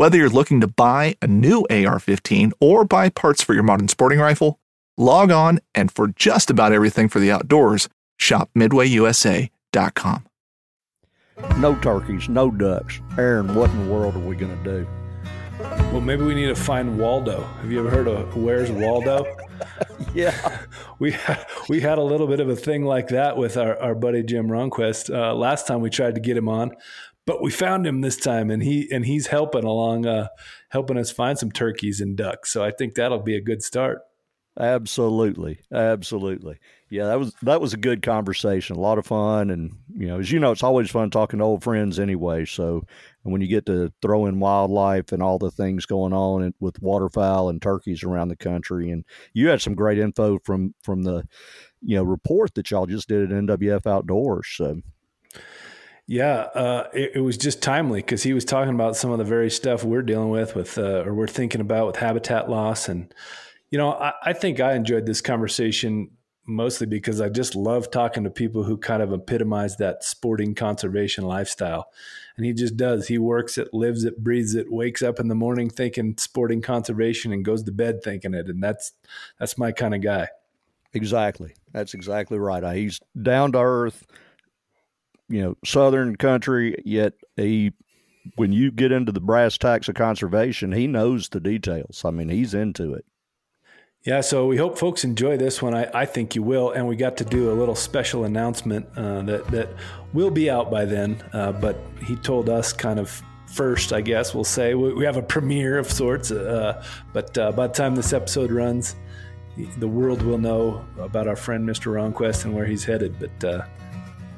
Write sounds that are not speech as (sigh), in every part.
Whether you're looking to buy a new AR 15 or buy parts for your modern sporting rifle, log on and for just about everything for the outdoors, shop MidwayUSA.com. No turkeys, no ducks. Aaron, what in the world are we going to do? Well, maybe we need to find Waldo. Have you ever heard of Where's Waldo? (laughs) yeah, we had, we had a little bit of a thing like that with our, our buddy Jim Ronquest. Uh, last time we tried to get him on, but we found him this time, and he and he's helping along, uh, helping us find some turkeys and ducks. So I think that'll be a good start. Absolutely, absolutely. Yeah, that was that was a good conversation, a lot of fun, and you know, as you know, it's always fun talking to old friends anyway. So when you get to throw in wildlife and all the things going on with waterfowl and turkeys around the country, and you had some great info from from the you know report that y'all just did at NWF Outdoors. So yeah, uh, it, it, was just timely because he was talking about some of the very stuff we're dealing with, with uh, or we're thinking about with habitat loss, and you know, I, I, think I enjoyed this conversation mostly because I just love talking to people who kind of epitomize that sporting conservation lifestyle, and he just does. He works it, lives it, breathes it, wakes up in the morning thinking sporting conservation, and goes to bed thinking it, and that's that's my kind of guy. Exactly, that's exactly right. He's down to earth you know southern country yet he when you get into the brass tacks of conservation he knows the details. I mean he's into it. Yeah so we hope folks enjoy this one. I, I think you will. And we got to do a little special announcement uh, that that will be out by then. Uh, but he told us kind of first i guess we'll say. We, we have a premiere of sorts uh, but uh, by the time this episode runs the world will know about our friend mr ronquest and where he's headed. But uh,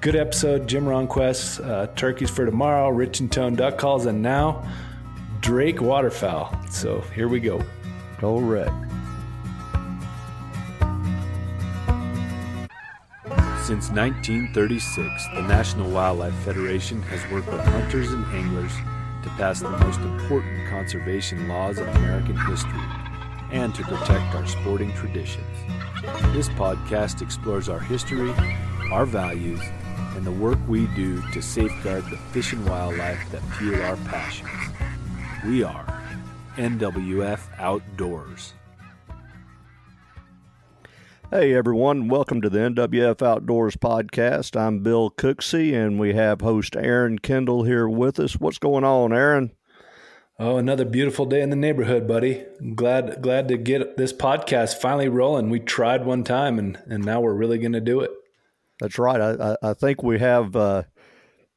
Good episode, Jim Ronquest, uh, Turkeys for Tomorrow, Rich-N-Tone Duck Calls, and now Drake Waterfowl. So here we go. All right. Since 1936, the National Wildlife Federation has worked with hunters and anglers to pass the most important conservation laws in American history and to protect our sporting traditions. This podcast explores our history, our values, and the work we do to safeguard the fish and wildlife that fuel our passions. We are NWF Outdoors. Hey everyone, welcome to the NWF Outdoors podcast. I'm Bill Cooksey and we have host Aaron Kendall here with us. What's going on, Aaron? Oh, another beautiful day in the neighborhood, buddy. glad glad to get this podcast finally rolling. We tried one time and and now we're really going to do it. That's right. I, I think we have, uh,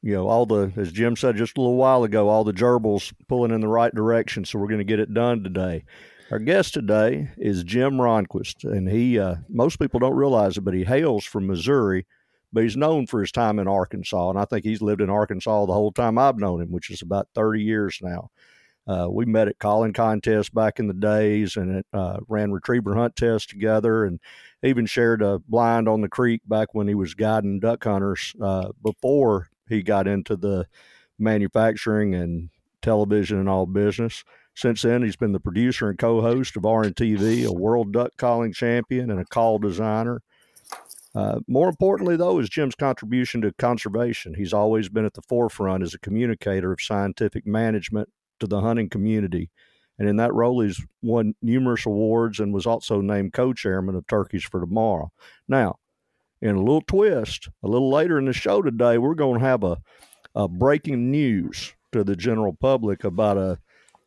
you know, all the, as Jim said just a little while ago, all the gerbils pulling in the right direction. So we're going to get it done today. Our guest today is Jim Ronquest, and he, uh, most people don't realize it, but he hails from Missouri, but he's known for his time in Arkansas. And I think he's lived in Arkansas the whole time I've known him, which is about 30 years now. Uh, we met at calling contests back in the days and it, uh, ran retriever hunt tests together and even shared a blind on the creek back when he was guiding duck hunters uh, before he got into the manufacturing and television and all business. Since then, he's been the producer and co-host of RNTV, a world duck calling champion, and a call designer. Uh, more importantly, though, is Jim's contribution to conservation. He's always been at the forefront as a communicator of scientific management to the hunting community. And in that role, he's won numerous awards and was also named co chairman of Turkeys for Tomorrow. Now, in a little twist, a little later in the show today, we're going to have a, a breaking news to the general public about a,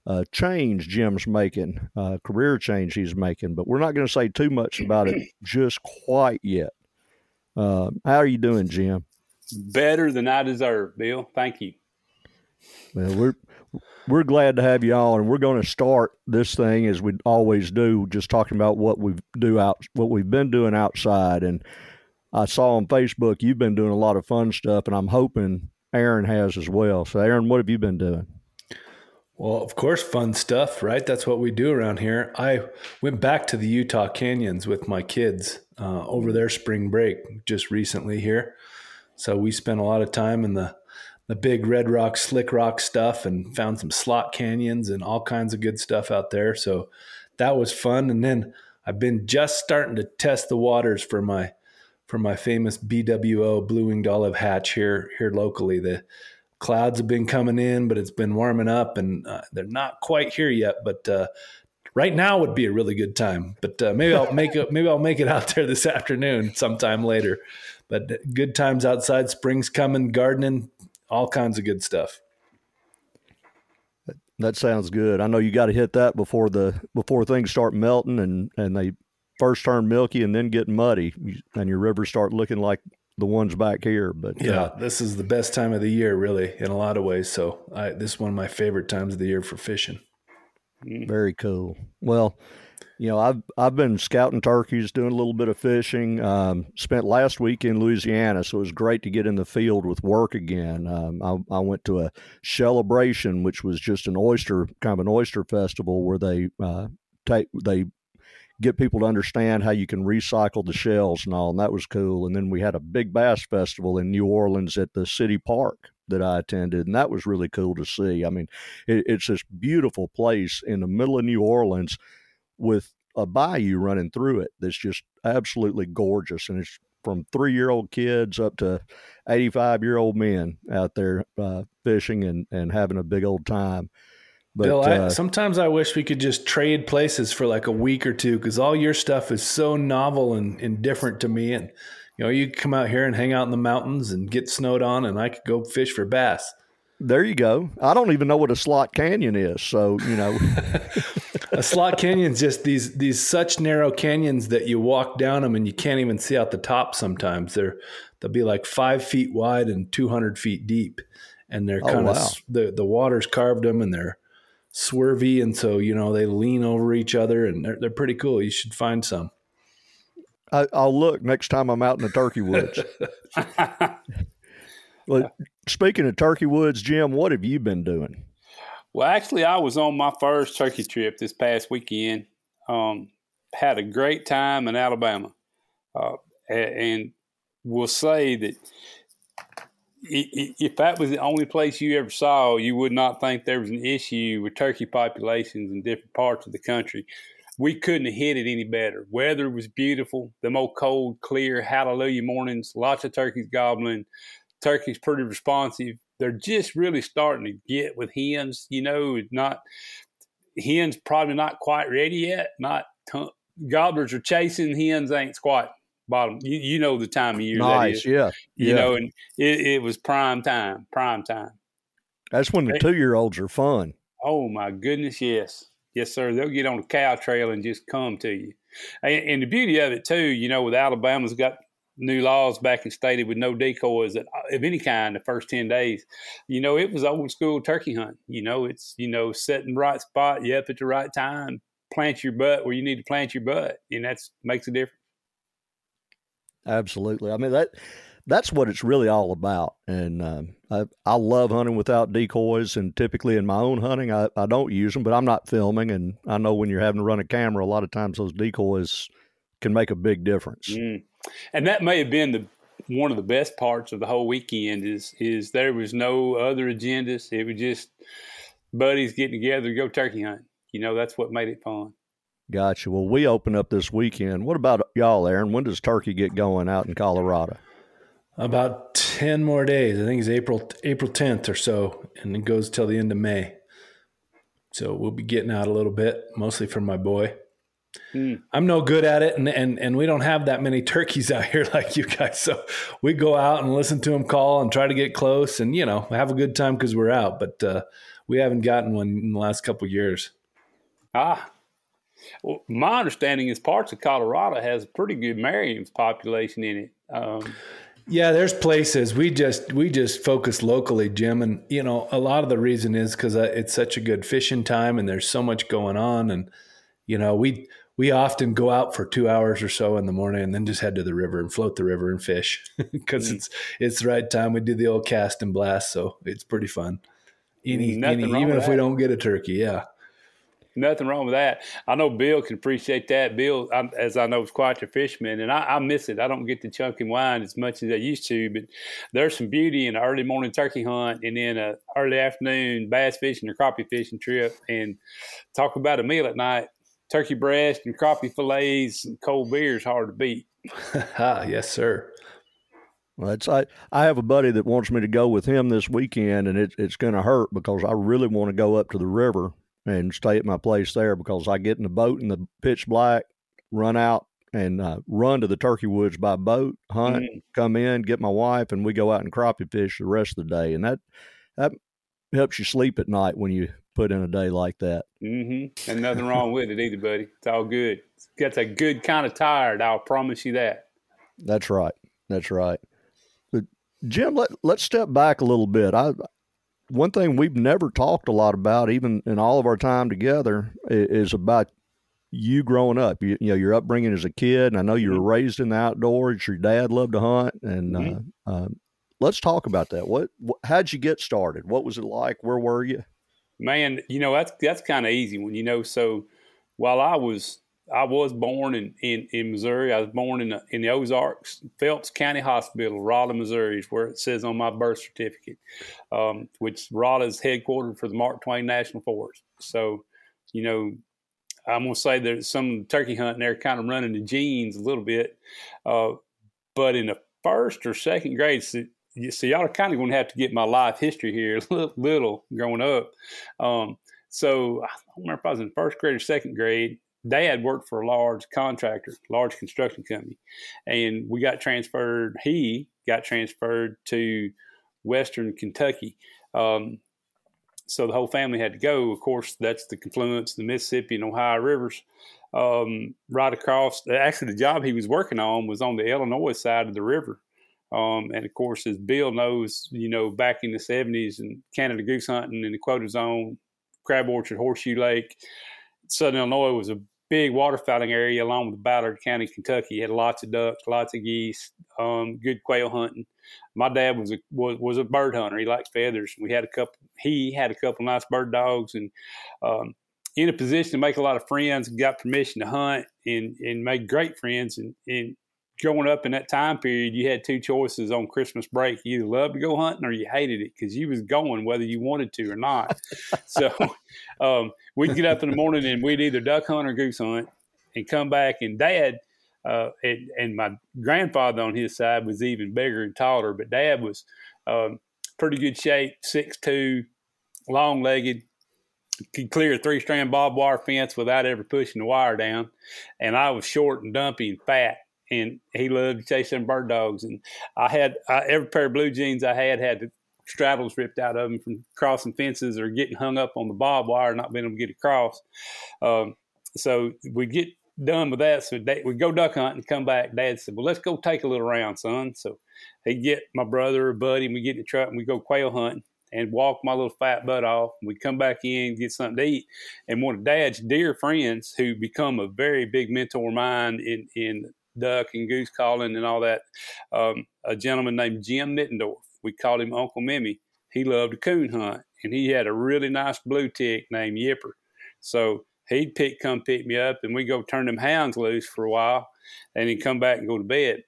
a change Jim's making, a career change he's making. But we're not going to say too much about it (clears throat) just quite yet. Uh, how are you doing, Jim? Better than I deserve, Bill. Thank you. Well, we're we're glad to have you all, and we're going to start this thing as we always do, just talking about what we do out, what we've been doing outside. And I saw on Facebook you've been doing a lot of fun stuff, and I'm hoping Aaron has as well. So, Aaron, what have you been doing? Well, of course, fun stuff, right? That's what we do around here. I went back to the Utah canyons with my kids uh, over their spring break just recently here. So we spent a lot of time in the the big red rock, slick rock stuff, and found some slot canyons and all kinds of good stuff out there. So that was fun. And then I've been just starting to test the waters for my for my famous BWO blue winged olive hatch here here locally. The clouds have been coming in, but it's been warming up, and uh, they're not quite here yet. But uh, right now would be a really good time. But uh, maybe I'll make it. Maybe I'll make it out there this afternoon, sometime later. But good times outside. Spring's coming. Gardening, all kinds of good stuff. That sounds good. I know you got to hit that before the before things start melting and and they first turn milky and then get muddy, and your rivers start looking like the ones back here. But yeah, uh, this is the best time of the year, really, in a lot of ways. So I, this is one of my favorite times of the year for fishing. Very cool. Well, you know, I've I've been scouting turkeys, doing a little bit of fishing. Um, spent last week in Louisiana, so it was great to get in the field with work again. Um, I, I, went to a celebration, which was just an oyster kind of an oyster festival where they uh, take they get people to understand how you can recycle the shells and all, and that was cool. And then we had a big bass festival in New Orleans at the city park that I attended, and that was really cool to see. I mean, it, it's this beautiful place in the middle of New Orleans with a bayou running through it that's just absolutely gorgeous. And it's from three year old kids up to 85 year old men out there uh, fishing and, and having a big old time. But, Bill, I, uh, sometimes I wish we could just trade places for like a week or two because all your stuff is so novel and, and different to me. And, you know, you come out here and hang out in the mountains and get snowed on, and I could go fish for bass. There you go. I don't even know what a slot canyon is, so you know. (laughs) a slot canyon is just these these such narrow canyons that you walk down them and you can't even see out the top. Sometimes they're they'll be like five feet wide and two hundred feet deep, and they're kind of oh, wow. the the water's carved them and they're swervy, and so you know they lean over each other and they're they're pretty cool. You should find some. I, will look next time I'm out in the turkey woods. (laughs) well, speaking of turkey woods, Jim, what have you been doing? Well, actually, I was on my first turkey trip this past weekend. Um, had a great time in Alabama, uh, and will say that if that was the only place you ever saw, you would not think there was an issue with turkey populations in different parts of the country. We couldn't have hit it any better. Weather was beautiful. The most cold, clear hallelujah mornings. Lots of turkeys gobbling. Turkey's pretty responsive they're just really starting to get with hens. You know, not hens probably not quite ready yet. Not t- gobblers are chasing hens ain't quite bottom. You, you know the time of year nice, yeah, you yeah. know, and it, it was prime time, prime time. That's when the two year olds are fun. Oh my goodness, yes, yes, sir. They'll get on the cow trail and just come to you. And, and the beauty of it too, you know, with Alabama's got new laws back and stated with no decoys of any kind the first 10 days. You know it was old school turkey hunt you know it's you know setting the right spot yep at the right time plant your butt where you need to plant your butt and that's makes a difference. Absolutely. I mean that that's what it's really all about and um, I, I love hunting without decoys and typically in my own hunting I, I don't use them but i'm not filming and i know when you're having to run a camera a lot of times those decoys can make a big difference. Mm and that may have been the one of the best parts of the whole weekend is is there was no other agendas. It was just buddies getting together to go turkey hunting. You know, that's what made it fun. Gotcha. Well, we open up this weekend. What about y'all, Aaron? When does turkey get going out in Colorado? About ten more days. I think it's April April tenth or so, and it goes till the end of May. So we'll be getting out a little bit, mostly for my boy. Mm. I'm no good at it, and, and and we don't have that many turkeys out here (laughs) like you guys. So we go out and listen to them call and try to get close, and you know have a good time because we're out. But uh, we haven't gotten one in the last couple years. Ah, well, my understanding is parts of Colorado has a pretty good Merriam's population in it. Um, yeah, there's places we just we just focus locally, Jim, and you know a lot of the reason is because uh, it's such a good fishing time, and there's so much going on, and you know we we often go out for two hours or so in the morning and then just head to the river and float the river and fish (laughs) because mm. it's it's the right time. We do the old cast and blast, so it's pretty fun. Any, any even if that. we don't get a turkey, yeah. Nothing wrong with that. I know Bill can appreciate that. Bill, I, as I know, is quite a fisherman, and I, I, miss it. I don't get the chunk and wine as much as I used to, but there's some beauty in an early morning turkey hunt and then a early afternoon bass fishing or crappie fishing trip. And talk about a meal at night turkey breast and crappie fillets and cold beer is hard to beat. (laughs) yes, sir. Well, it's I, I have a buddy that wants me to go with him this weekend, and it, it's going to hurt because I really want to go up to the river and stay at my place there because I get in the boat in the pitch black, run out and uh, run to the turkey woods by boat, hunt, mm-hmm. come in, get my wife, and we go out and crappie fish the rest of the day, and that that helps you sleep at night when you put in a day like that. Mm-hmm. And nothing wrong with it either, buddy. It's all good. Gets a good kind of tired. I'll promise you that. That's right. That's right. But Jim, let let's step back a little bit. I one thing we've never talked a lot about, even in all of our time together, is about you growing up. You, you know, your upbringing as a kid, and I know you were mm-hmm. raised in the outdoors. Your dad loved to hunt, and mm-hmm. uh, uh, let's talk about that. What, what, how'd you get started? What was it like? Where were you? Man, you know that's that's kind of easy when you know. So while I was I was born in, in, in Missouri. I was born in the, in the Ozarks, Phelps County Hospital, Rolla, Missouri, is where it says on my birth certificate, um, which Rolla is headquartered for the Mark Twain National Forest. So, you know, I'm going to say that some turkey hunting there kind of running the genes a little bit. Uh, but in the first or second grade, so, y'all are kind of going to have to get my life history here (laughs) little growing up. Um, so I don't remember if I was in first grade or second grade dad worked for a large contractor, large construction company, and we got transferred. He got transferred to Western Kentucky. Um, so the whole family had to go. Of course, that's the confluence, the Mississippi and Ohio rivers, um, right across. Actually, the job he was working on was on the Illinois side of the river. Um, and of course, as Bill knows, you know, back in the 70s and Canada goose hunting in the quota zone, Crab Orchard, Horseshoe Lake, Southern Illinois was a big waterfowling area along with Ballard County, Kentucky. had lots of ducks, lots of geese, um, good quail hunting. My dad was a was, was a bird hunter. He liked feathers. We had a couple. He had a couple nice bird dogs, and um, in a position to make a lot of friends. Got permission to hunt and and made great friends. And, and growing up in that time period, you had two choices on Christmas break. You either loved to go hunting or you hated it because you was going whether you wanted to or not. (laughs) so um, we'd get up in the morning and we'd either duck hunt or goose hunt and come back. And dad uh, and, and, my grandfather on his side was even bigger and taller, but dad was um, pretty good shape, six two, long legged, could clear a three strand barbed wire fence without ever pushing the wire down. And I was short and dumpy and fat and he loved chasing bird dogs. And I had I, every pair of blue jeans I had had the straddles ripped out of them from crossing fences or getting hung up on the barbed wire, not being able to get across. Um, so we get done with that. So we go duck hunting, come back. Dad said, "Well, let's go take a little round, son." So he get my brother or buddy, and we get in the truck and we go quail hunting and walk my little fat butt off. We come back in, get something to eat, and one of Dad's dear friends, who become a very big mentor of mine in in duck and goose calling and all that. Um, a gentleman named Jim Mittendorf. We called him Uncle Mimi. He loved to coon hunt, and he had a really nice blue tick named Yipper. So he'd pick, come pick me up, and we'd go turn them hounds loose for a while, and then come back and go to bed.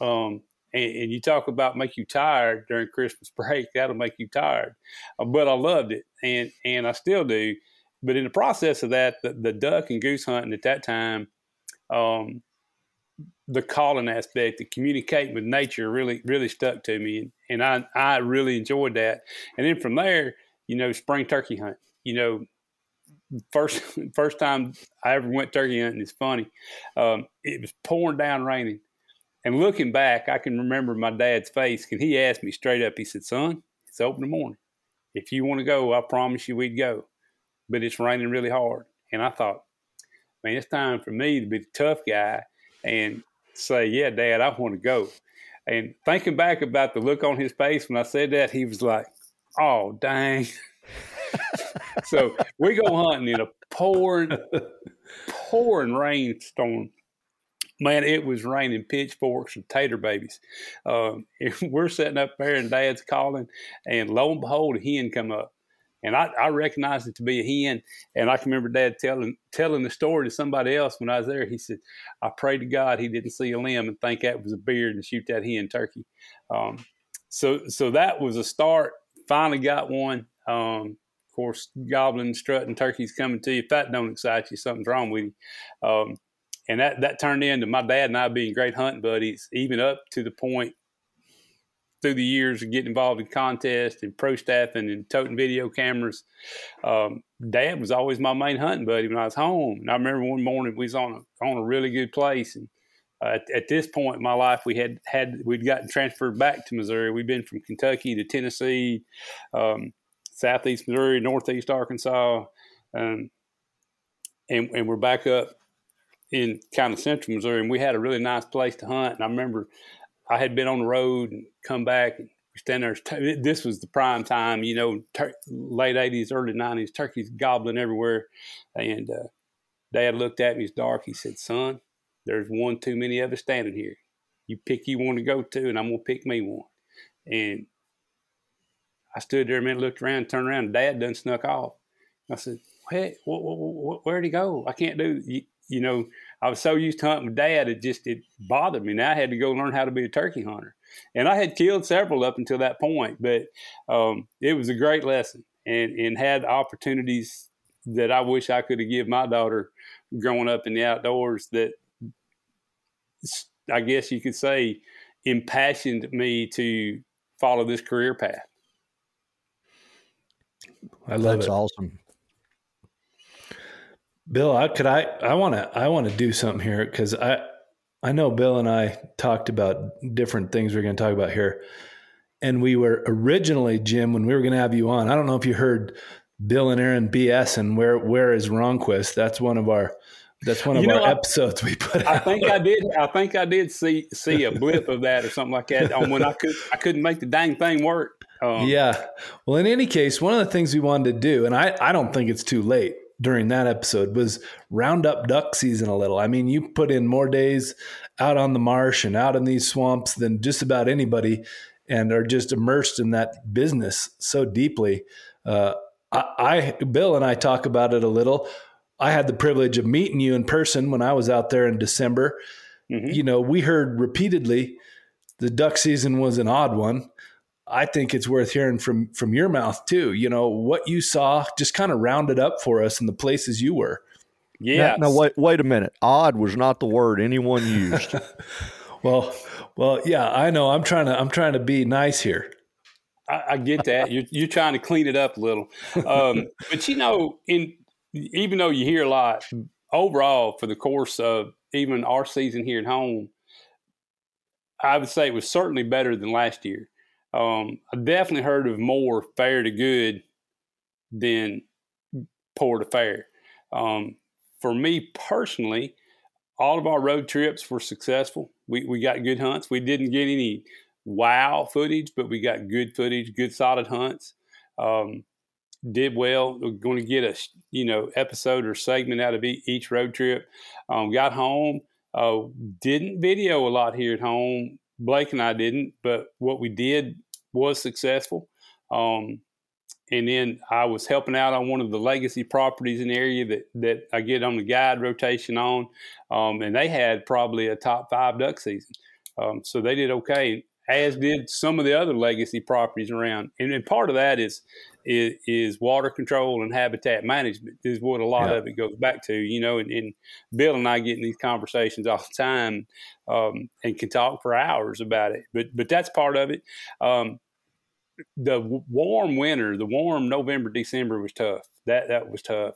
Um, and, and, you talk about make you tired during Christmas (laughs) break, that'll make you tired. Uh, but I loved it, and and I still do. But in the process of that, the, the duck and goose hunting at that time, um, the calling aspect, the communicating with nature, really really stuck to me, and, and I I really enjoyed that. And then from there, you know, spring turkey hunt. You know, first (laughs) first time I ever went turkey hunting is funny. Um, it was pouring down raining, and looking back, I can remember my dad's face. And he asked me straight up. He said, "Son, it's open in the morning. If you want to go, I promise you we'd go. But it's raining really hard." And I thought, man, it's time for me to be the tough guy and say, "Yeah, Dad, I want to go." And thinking back about the look on his face when I said that, he was like, "Oh, dang." (laughs) so we go hunting in a pouring, pouring rainstorm. Man, it was raining pitchforks and tater babies. Um, (laughs) we're sitting up there and Dad's calling, and lo and behold, a hen come up. And I, I recognized it to be a hen. And I can remember Dad telling telling the story to somebody else when I was there. He said, "I prayed to God he didn't see a limb and think that was a beard and shoot that hen turkey." Um, so so that was a start. Finally got one. Um, of course, gobbling, strutting, turkeys coming to you. If that don't excite you, something's wrong with you. Um, and that, that turned into my dad and I being great hunting buddies, even up to the point through the years of getting involved in contests and pro staffing and toting video cameras. Um, dad was always my main hunting buddy when I was home. And I remember one morning we was on a, on a really good place. And uh, at, at, this point in my life, we had had we'd gotten transferred back to Missouri. We'd been from Kentucky to Tennessee, um, southeast Missouri, northeast Arkansas, um, and, and we're back up in kind of central Missouri, and we had a really nice place to hunt. And I remember I had been on the road and come back and stand there. This was the prime time, you know, tur- late '80s, early '90s. Turkeys gobbling everywhere, and uh, Dad looked at me. It's dark. He said, "Son, there's one too many of us standing here. You pick you want to go to, and I'm gonna pick me one." And I stood there a minute, looked around, turned around, Dad done snuck off. I said, "Hey, wh- wh- wh- where'd he go? I can't do." You, you, know, I was so used to hunting with Dad, it just it bothered me. Now I had to go learn how to be a turkey hunter, and I had killed several up until that point. But um, it was a great lesson, and and had opportunities that I wish I could have given my daughter growing up in the outdoors. That I guess you could say impassioned me to follow this career path. I love That's it. awesome. Bill, I could I I want to I want to do something here because I I know Bill and I talked about different things we are going to talk about here, and we were originally Jim when we were going to have you on. I don't know if you heard Bill and Aaron BS and where where is Ronquest? That's one of our that's one of you know, our I, episodes we put. I think I did. I (laughs) think I did see see a blip of that or something like that on when I could I couldn't make the dang thing work. Um, yeah. Well, in any case, one of the things we wanted to do, and I, I don't think it's too late during that episode, was round up duck season a little. I mean, you put in more days out on the marsh and out in these swamps than just about anybody and are just immersed in that business so deeply. Uh, I, I, Bill and I talk about it a little. I had the privilege of meeting you in person when I was out there in December. Mm-hmm. You know, we heard repeatedly the duck season was an odd one. I think it's worth hearing from from your mouth too. You know what you saw, just kind of round it up for us in the places you were. Yeah. Now, now, wait, wait a minute. Odd was not the word anyone (laughs) used. well, well, yeah, I know. I'm trying to I'm trying to be nice here. I, I get that. you're you're trying to clean it up a little, um, but you know, in even though you hear a lot overall for the course of even our season here at home, I would say it was certainly better than last year. Um, I definitely heard of more fair to good than poor to fair. Um, for me personally, all of our road trips were successful. We, we got good hunts. We didn't get any wow footage, but we got good footage, good solid hunts. Um, did well. We're going to get a you know episode or segment out of each road trip. Um, got home. Uh, didn't video a lot here at home. Blake and I didn't, but what we did was successful. Um, and then I was helping out on one of the legacy properties in the area that, that I get on the guide rotation on. Um, and they had probably a top five duck season. Um, so they did okay, as did some of the other legacy properties around. And, and part of that is, is, is water control and habitat management is what a lot yeah. of it goes back to. You know, and, and, Bill and I get in these conversations all the time um, and can talk for hours about it. But but that's part of it. Um, the warm winter, the warm November, December was tough. That that was tough.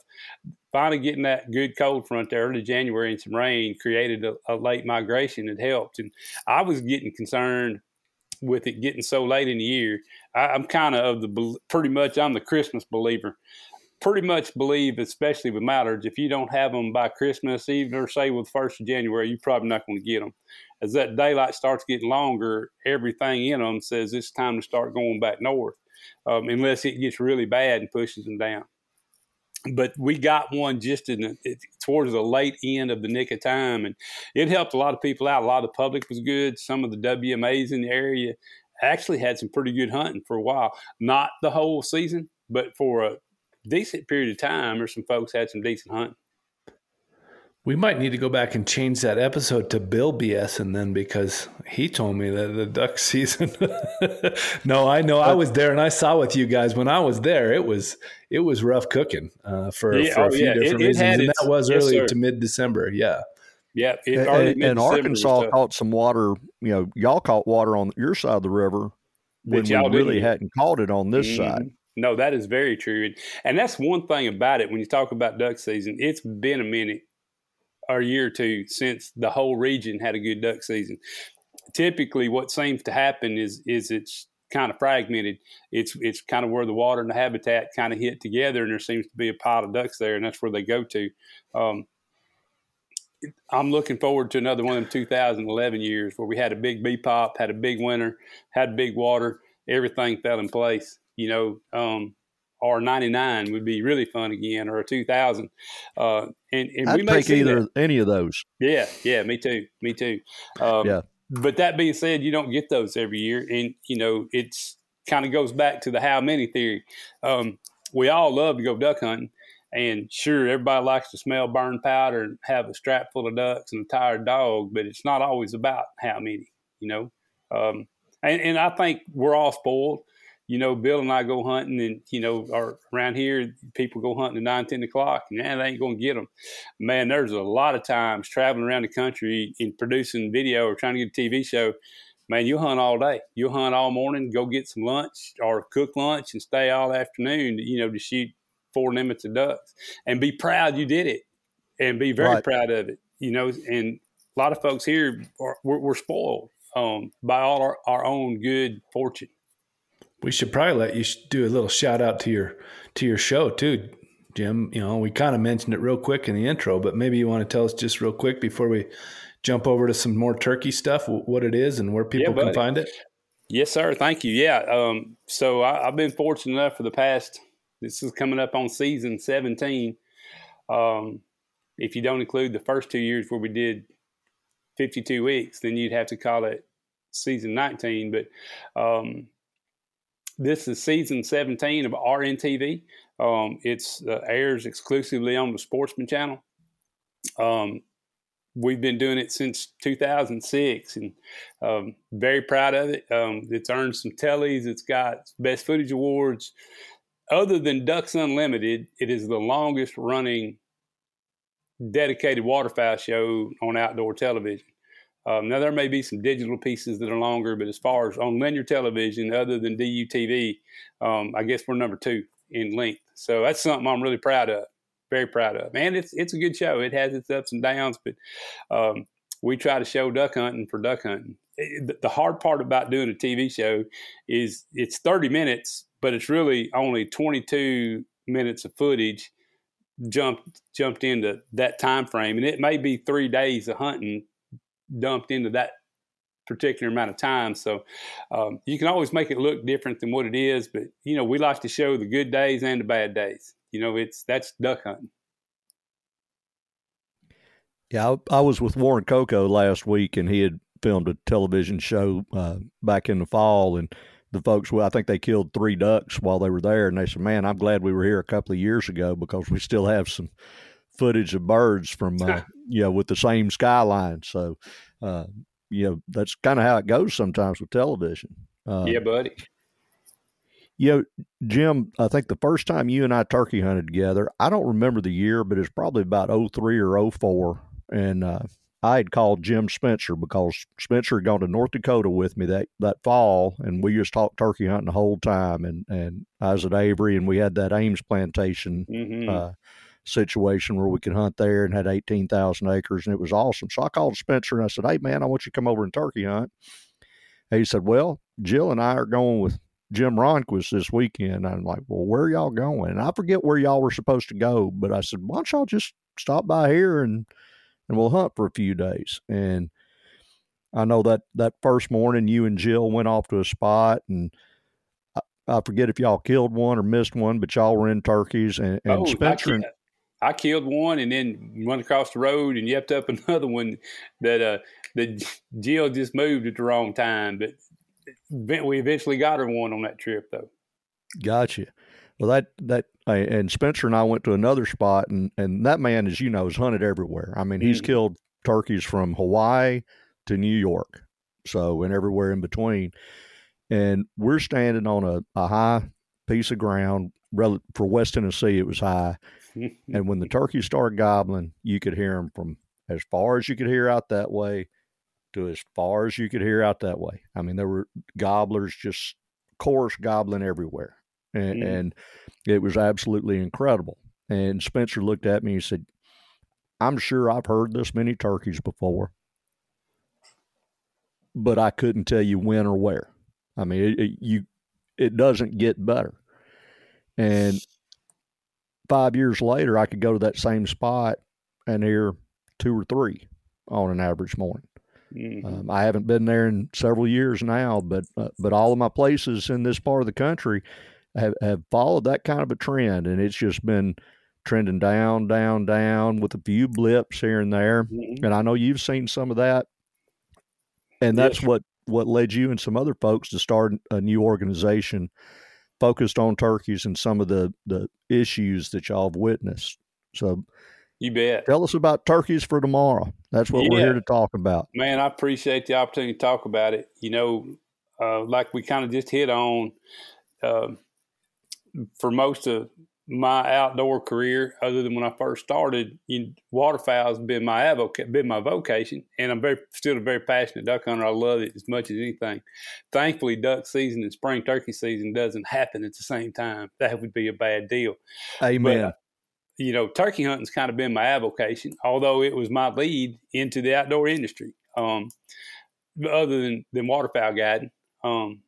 Finally, getting that good cold front there early January and some rain created a, a late migration. It helped, and I was getting concerned with it getting so late in the year. I, am kind of of the pretty much I'm the Christmas believer. Pretty much believe, especially with mallards, if you don't have them by Christmas Eve or say with first of January, you're probably not going to get them as that daylight starts getting longer, everything in them says it's time to start going back north, um, unless it gets really bad and pushes them down. But we got one just in the, towards the late end of the nick of time, and it helped a lot of people out. A lot of the public was good. Some of the WMAs in the area actually had some pretty good hunting for a while. Not the whole season, but for a decent period of time, or some folks had some decent hunting. We might need to go back and change that episode to Bill BS and then because he told me that the duck (laughs) season. no, I know I was there and I saw with you guys when I was there. It was it was rough cooking uh, for, yeah, for a oh, few yeah. different it, reasons, it and that was yes, early sir. to mid December. Yeah, yeah. and, and Arkansas caught some water. You know, y'all caught water on your side of the river when we really hadn't caught it on this mm-hmm. side. No, that is very true, and that's one thing about it. When you talk about duck season, it's been a minute or year or two since the whole region had a good duck season. Typically, what seems to happen is is it's kind of fragmented. It's it's kind of where the water and the habitat kind of hit together, and there seems to be a pile of ducks there, and that's where they go to. Um, I'm looking forward to another one of them 2011 years where we had a big bee pop, had a big winter, had big water, everything fell in place. You know, um, or 99 would be really fun again, or a 2000. Uh, and, and I'd we may take either that. any of those. Yeah, yeah, me too, me too. Um, yeah. But that being said, you don't get those every year, and you know it's kind of goes back to the how many theory. Um, we all love to go duck hunting, and sure, everybody likes to smell burned powder and have a strap full of ducks and a tired dog, but it's not always about how many, you know. Um, and, and I think we're all spoiled you know, Bill and I go hunting, and you know, are around here, people go hunting at nine, ten o'clock, and man, they ain't gonna get them. Man, there's a lot of times traveling around the country and producing video or trying to get a TV show. Man, you hunt all day. You'll hunt all morning, go get some lunch or cook lunch, and stay all afternoon. You know, to shoot four limits of ducks, and be proud you did it, and be very right. proud of it. You know, and a lot of folks here are, we're, we're spoiled um, by all our, our own good fortune we should probably let you do a little shout out to your to your show too, Jim. You know, we kind of mentioned it real quick in the intro, but maybe you want to tell us just real quick before we jump over to some more turkey stuff, what it is and where people yeah, can find it. Yes, sir. Thank you. Yeah. Um, so I, have been fortunate enough for the past. This is coming up on season seventeen. Um, if you don't include the first two years where we did fifty-two weeks, then you'd have to call it season nineteen. But um, this is season 17 of RNTV. Um, it's uh, airs exclusively on the Sportsman Channel. Um, we've been doing it since 2006 and um, very proud of it. Um, it's earned some tellies. It's got best footage awards. Other than Ducks Unlimited, it is the longest running dedicated waterfowl show on outdoor television. Um, now there may be some digital pieces that are longer, but as far as on linear television, other than DUTV, um, I guess we're number two in length. So that's something I'm really proud of, very proud of. And it's it's a good show. It has its ups and downs, but um, we try to show duck hunting for duck hunting. It, the hard part about doing a TV show is it's 30 minutes, but it's really only 22 minutes of footage jumped jumped into that time frame, and it may be three days of hunting dumped into that particular amount of time. So um, you can always make it look different than what it is. But you know, we like to show the good days and the bad days. You know, it's that's duck hunting. Yeah, I, I was with Warren Coco last week, and he had filmed a television show uh, back in the fall, and the folks, well, I think they killed three ducks while they were there, and they said, "Man, I'm glad we were here a couple of years ago because we still have some footage of birds from uh, (laughs) you know with the same skyline. So uh, you know that's kind of how it goes sometimes with television. Uh, yeah, buddy. You know, Jim, I think the first time you and I turkey hunted together, I don't remember the year, but it's probably about 03 or 04. And uh, I had called Jim Spencer because Spencer had gone to North Dakota with me that, that fall, and we just talked turkey hunting the whole time. And, and I was at Avery, and we had that Ames plantation mm-hmm. uh, situation where we could hunt there and had 18,000 acres, and it was awesome. So I called Spencer and I said, Hey, man, I want you to come over and turkey hunt. And he said, Well, Jill and I are going with Jim Ronquest this weekend. I'm like, Well, where y'all going? And I forget where y'all were supposed to go, but I said, Why don't y'all just stop by here and and we'll hunt for a few days. And I know that that first morning you and Jill went off to a spot and I, I forget if y'all killed one or missed one, but y'all were in turkeys and, and oh, Spencer. I killed one and then went across the road and yipped up (laughs) another one that uh that Jill just moved at the wrong time. But we eventually got her one on that trip though. Gotcha. Well, that that and Spencer and I went to another spot, and and that man, as you know, has hunted everywhere. I mean, he's mm. killed turkeys from Hawaii to New York, so and everywhere in between. And we're standing on a, a high piece of ground. For West Tennessee, it was high, (laughs) and when the turkeys started gobbling, you could hear them from as far as you could hear out that way to as far as you could hear out that way. I mean, there were gobblers just coarse gobbling everywhere and, mm. and it was absolutely incredible. And Spencer looked at me and said, I'm sure I've heard this many turkeys before, but I couldn't tell you when or where. I mean, it, it, you, it doesn't get better. And five years later, I could go to that same spot and hear two or three on an average morning. Mm-hmm. Um, I haven't been there in several years now, but uh, but all of my places in this part of the country, have, have followed that kind of a trend, and it's just been trending down, down, down with a few blips here and there. Mm-hmm. And I know you've seen some of that, and that's yes. what what led you and some other folks to start a new organization focused on turkeys and some of the the issues that y'all have witnessed. So. You bet. Tell us about turkeys for tomorrow. That's what yeah. we're here to talk about. Man, I appreciate the opportunity to talk about it. You know, uh, like we kind of just hit on, uh, for most of my outdoor career, other than when I first started, you, waterfowl has been my avoc- been my vocation, and I'm very still a very passionate duck hunter. I love it as much as anything. Thankfully, duck season and spring turkey season doesn't happen at the same time. That would be a bad deal. Amen. But, you know, turkey hunting's kind of been my avocation, although it was my lead into the outdoor industry. Um, other than than waterfowl guiding. Um,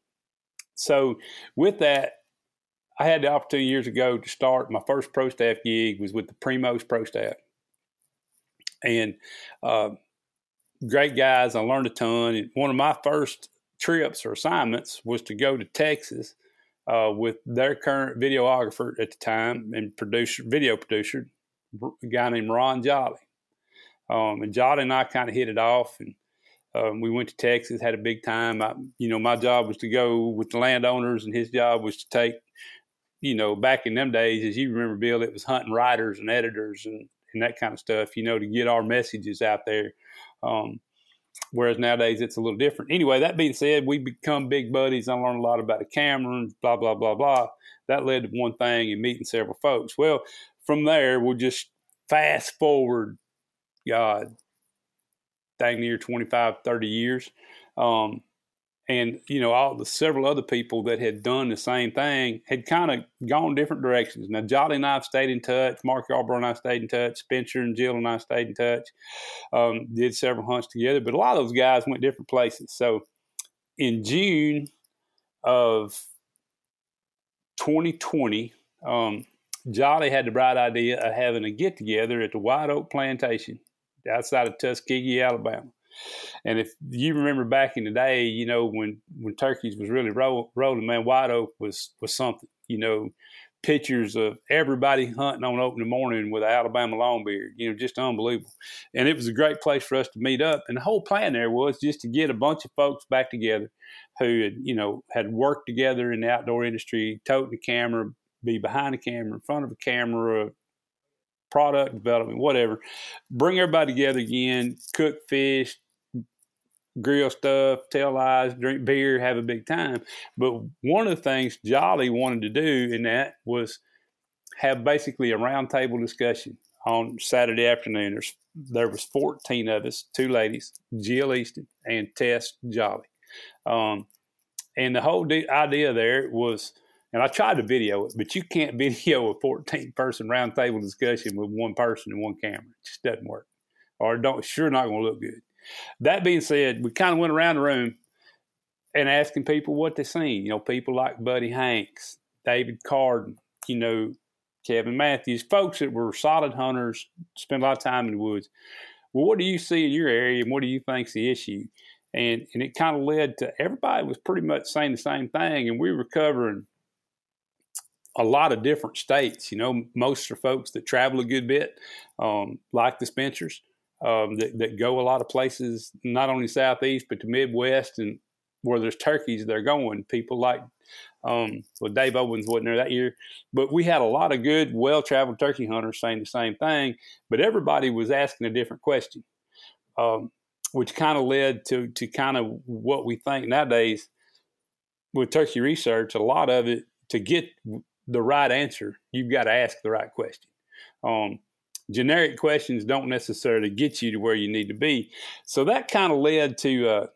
so with that, I had the opportunity years ago to start my first pro staff gig was with the Primos Pro Staff, and uh, great guys. I learned a ton. And one of my first trips or assignments was to go to Texas uh, with their current videographer at the time and producer, video producer, a guy named Ron Jolly. Um, and Jolly and I kind of hit it off, and um, we went to Texas, had a big time. I, you know, my job was to go with the landowners, and his job was to take you know, back in them days, as you remember, Bill, it was hunting writers and editors and, and that kind of stuff, you know, to get our messages out there. Um, whereas nowadays it's a little different. Anyway, that being said, we become big buddies. I learned a lot about the camera and blah, blah, blah, blah. That led to one thing and meeting several folks. Well, from there, we'll just fast forward, God, dang near 25, 30 years. Um, and you know all the several other people that had done the same thing had kind of gone different directions. Now Jolly and I have stayed in touch. Mark Yarborough and I stayed in touch. Spencer and Jill and I stayed in touch. Um, did several hunts together, but a lot of those guys went different places. So in June of 2020, um, Jolly had the bright idea of having a get together at the White Oak Plantation outside of Tuskegee, Alabama. And if you remember back in the day, you know, when, when turkeys was really roll, rolling, man, white oak was, was something, you know, pictures of everybody hunting on opening morning with an Alabama longbeard, you know, just unbelievable. And it was a great place for us to meet up. And the whole plan there was just to get a bunch of folks back together who had, you know, had worked together in the outdoor industry, toting the camera, be behind the camera, in front of a camera, product development, whatever. Bring everybody together again, cook fish, grill stuff, tell lies, drink beer, have a big time. But one of the things Jolly wanted to do in that was have basically a roundtable discussion on Saturday afternoon. There's there was 14 of us, two ladies, Jill Easton and Tess Jolly. Um, and the whole de- idea there was, and I tried to video it, but you can't (laughs) video a 14 person roundtable discussion with one person and one camera. It just doesn't work, or don't sure not going to look good. That being said, we kind of went around the room and asking people what they seen. You know, people like Buddy Hanks, David Carden, you know, Kevin Matthews, folks that were solid hunters, spent a lot of time in the woods. Well, what do you see in your area, and what do you think's the issue? And and it kind of led to everybody was pretty much saying the same thing, and we were covering a lot of different states. You know, most are folks that travel a good bit, um, like the Spencers, um, that, that go a lot of places, not only southeast but the Midwest and where there's turkeys they're going. People like um, well, Dave Owens wasn't there that year, but we had a lot of good, well-traveled turkey hunters saying the same thing. But everybody was asking a different question, um, which kind of led to to kind of what we think nowadays with turkey research. A lot of it to get the right answer, you've got to ask the right question. Um, generic questions don't necessarily get you to where you need to be. So that kind of led to uh,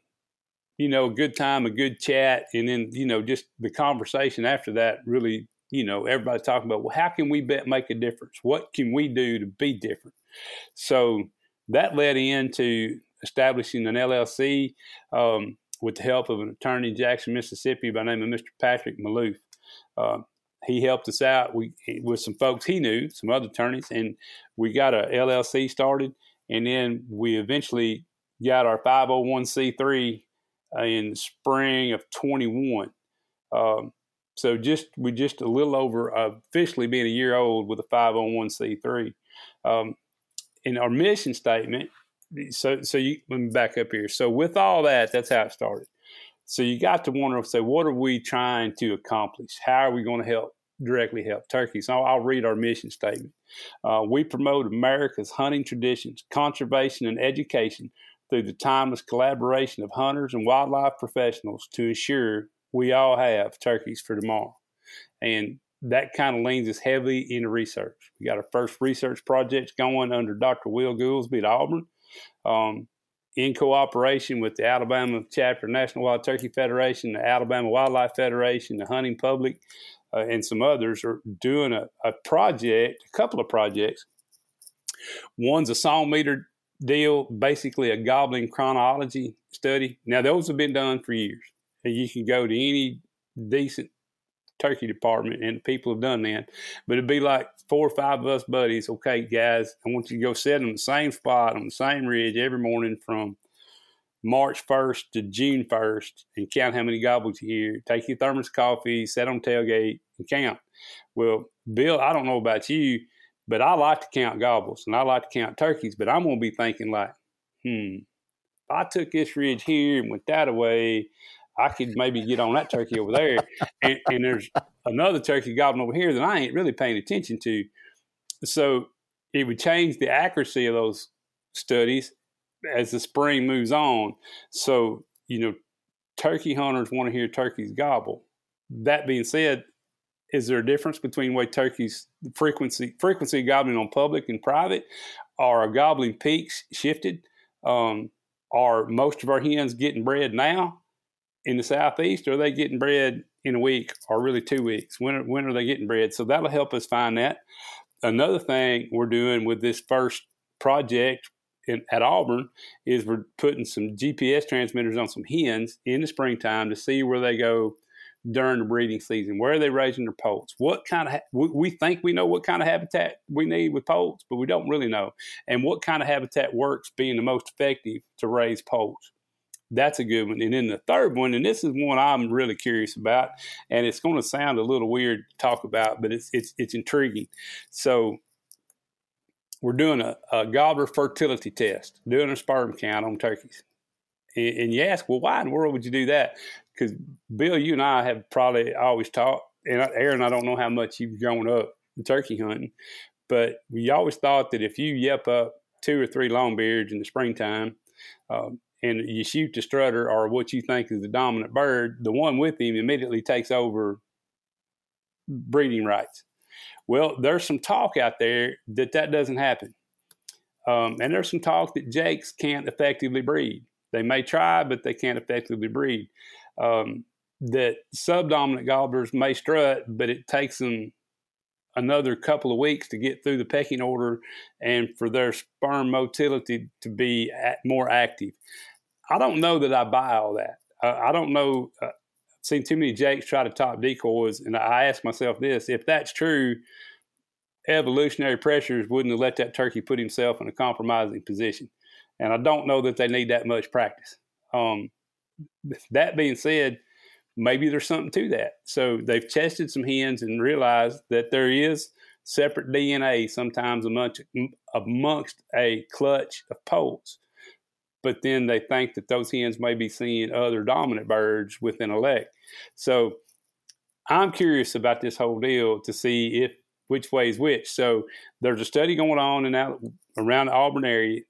you know, a good time, a good chat, and then you know, just the conversation after that really, you know, everybody talking about well, how can we bet make a difference? What can we do to be different? So that led into establishing an LLC um, with the help of an attorney in Jackson, Mississippi, by the name of Mr. Patrick Maloof. Uh, he helped us out we, with some folks he knew, some other attorneys, and we got a LLC started. And then we eventually got our 501c3 uh, in spring of 21. Um, so just we just a little over uh, officially being a year old with a 501c3. Um, in our mission statement, so so you let me back up here. So with all that, that's how it started. So you got to wonder, say, what are we trying to accomplish? How are we going to help directly help turkeys? So I'll read our mission statement. Uh, we promote America's hunting traditions, conservation, and education through the timeless collaboration of hunters and wildlife professionals to ensure we all have turkeys for tomorrow. And that kind of leans us heavily into research. We got our first research project going under Dr. Will Gulsby at Auburn, um, in cooperation with the Alabama chapter National Wild Turkey Federation, the Alabama Wildlife Federation, the Hunting Public, uh, and some others are doing a, a project, a couple of projects. One's a saw meter deal, basically a gobbling chronology study. Now, those have been done for years. And you can go to any decent turkey department and people have done that. But it'd be like four or five of us buddies. Okay, guys, I want you to go sit on the same spot on the same ridge every morning from March 1st to June 1st and count how many gobbles you hear. Take your thermos coffee, sit on tailgate, and count. Well, Bill, I don't know about you, but I like to count gobbles and I like to count turkeys, but I'm going to be thinking like, hmm, I took this ridge here and went that away, I could maybe get on that turkey over there. And, and there's another turkey gobbling over here that I ain't really paying attention to. So it would change the accuracy of those studies as the spring moves on. So, you know, turkey hunters want to hear turkeys gobble. That being said, is there a difference between way turkeys frequency frequency gobbling on public and private? Are gobbling peaks shifted? Um, are most of our hens getting bred now in the southeast? Are they getting bred in a week or really two weeks? When are, when are they getting bred? So that'll help us find that. Another thing we're doing with this first project in, at Auburn is we're putting some GPS transmitters on some hens in the springtime to see where they go during the breeding season? Where are they raising their poults? What kind of ha- we, we, think we know what kind of habitat we need with poults, but we don't really know. And what kind of habitat works being the most effective to raise poults? That's a good one. And then the third one, and this is one I'm really curious about, and it's going to sound a little weird to talk about, but it's it's it's intriguing. So we're doing a, a gobbler fertility test, doing a sperm count on turkeys. And, and you ask, well, why in the world would you do that? because Bill, you and I have probably always talked, and Aaron, I don't know how much you've grown up turkey hunting, but we always thought that if you yep up two or three long beards in the springtime, um, and you shoot the strutter or what you think is the dominant bird, the one with him immediately takes over breeding rights. Well, there's some talk out there that that doesn't happen. Um, and there's some talk that jakes can't effectively breed. They may try, but they can't effectively breed. Um, that subdominant gobblers may strut, but it takes them another couple of weeks to get through the pecking order and for their sperm motility to be more active. I don't know that I buy all that. Uh, I don't know. Uh, I've seen too many jakes try to top decoys, and I ask myself this: if that's true, evolutionary pressures wouldn't have let that turkey put himself in a compromising position. And I don't know that they need that much practice. Um, that being said, maybe there's something to that. So they've tested some hens and realized that there is separate DNA sometimes amongst, amongst a clutch of poults. But then they think that those hens may be seeing other dominant birds within a lek. So I'm curious about this whole deal to see if which way is which. So there's a study going on in out, around the Auburn area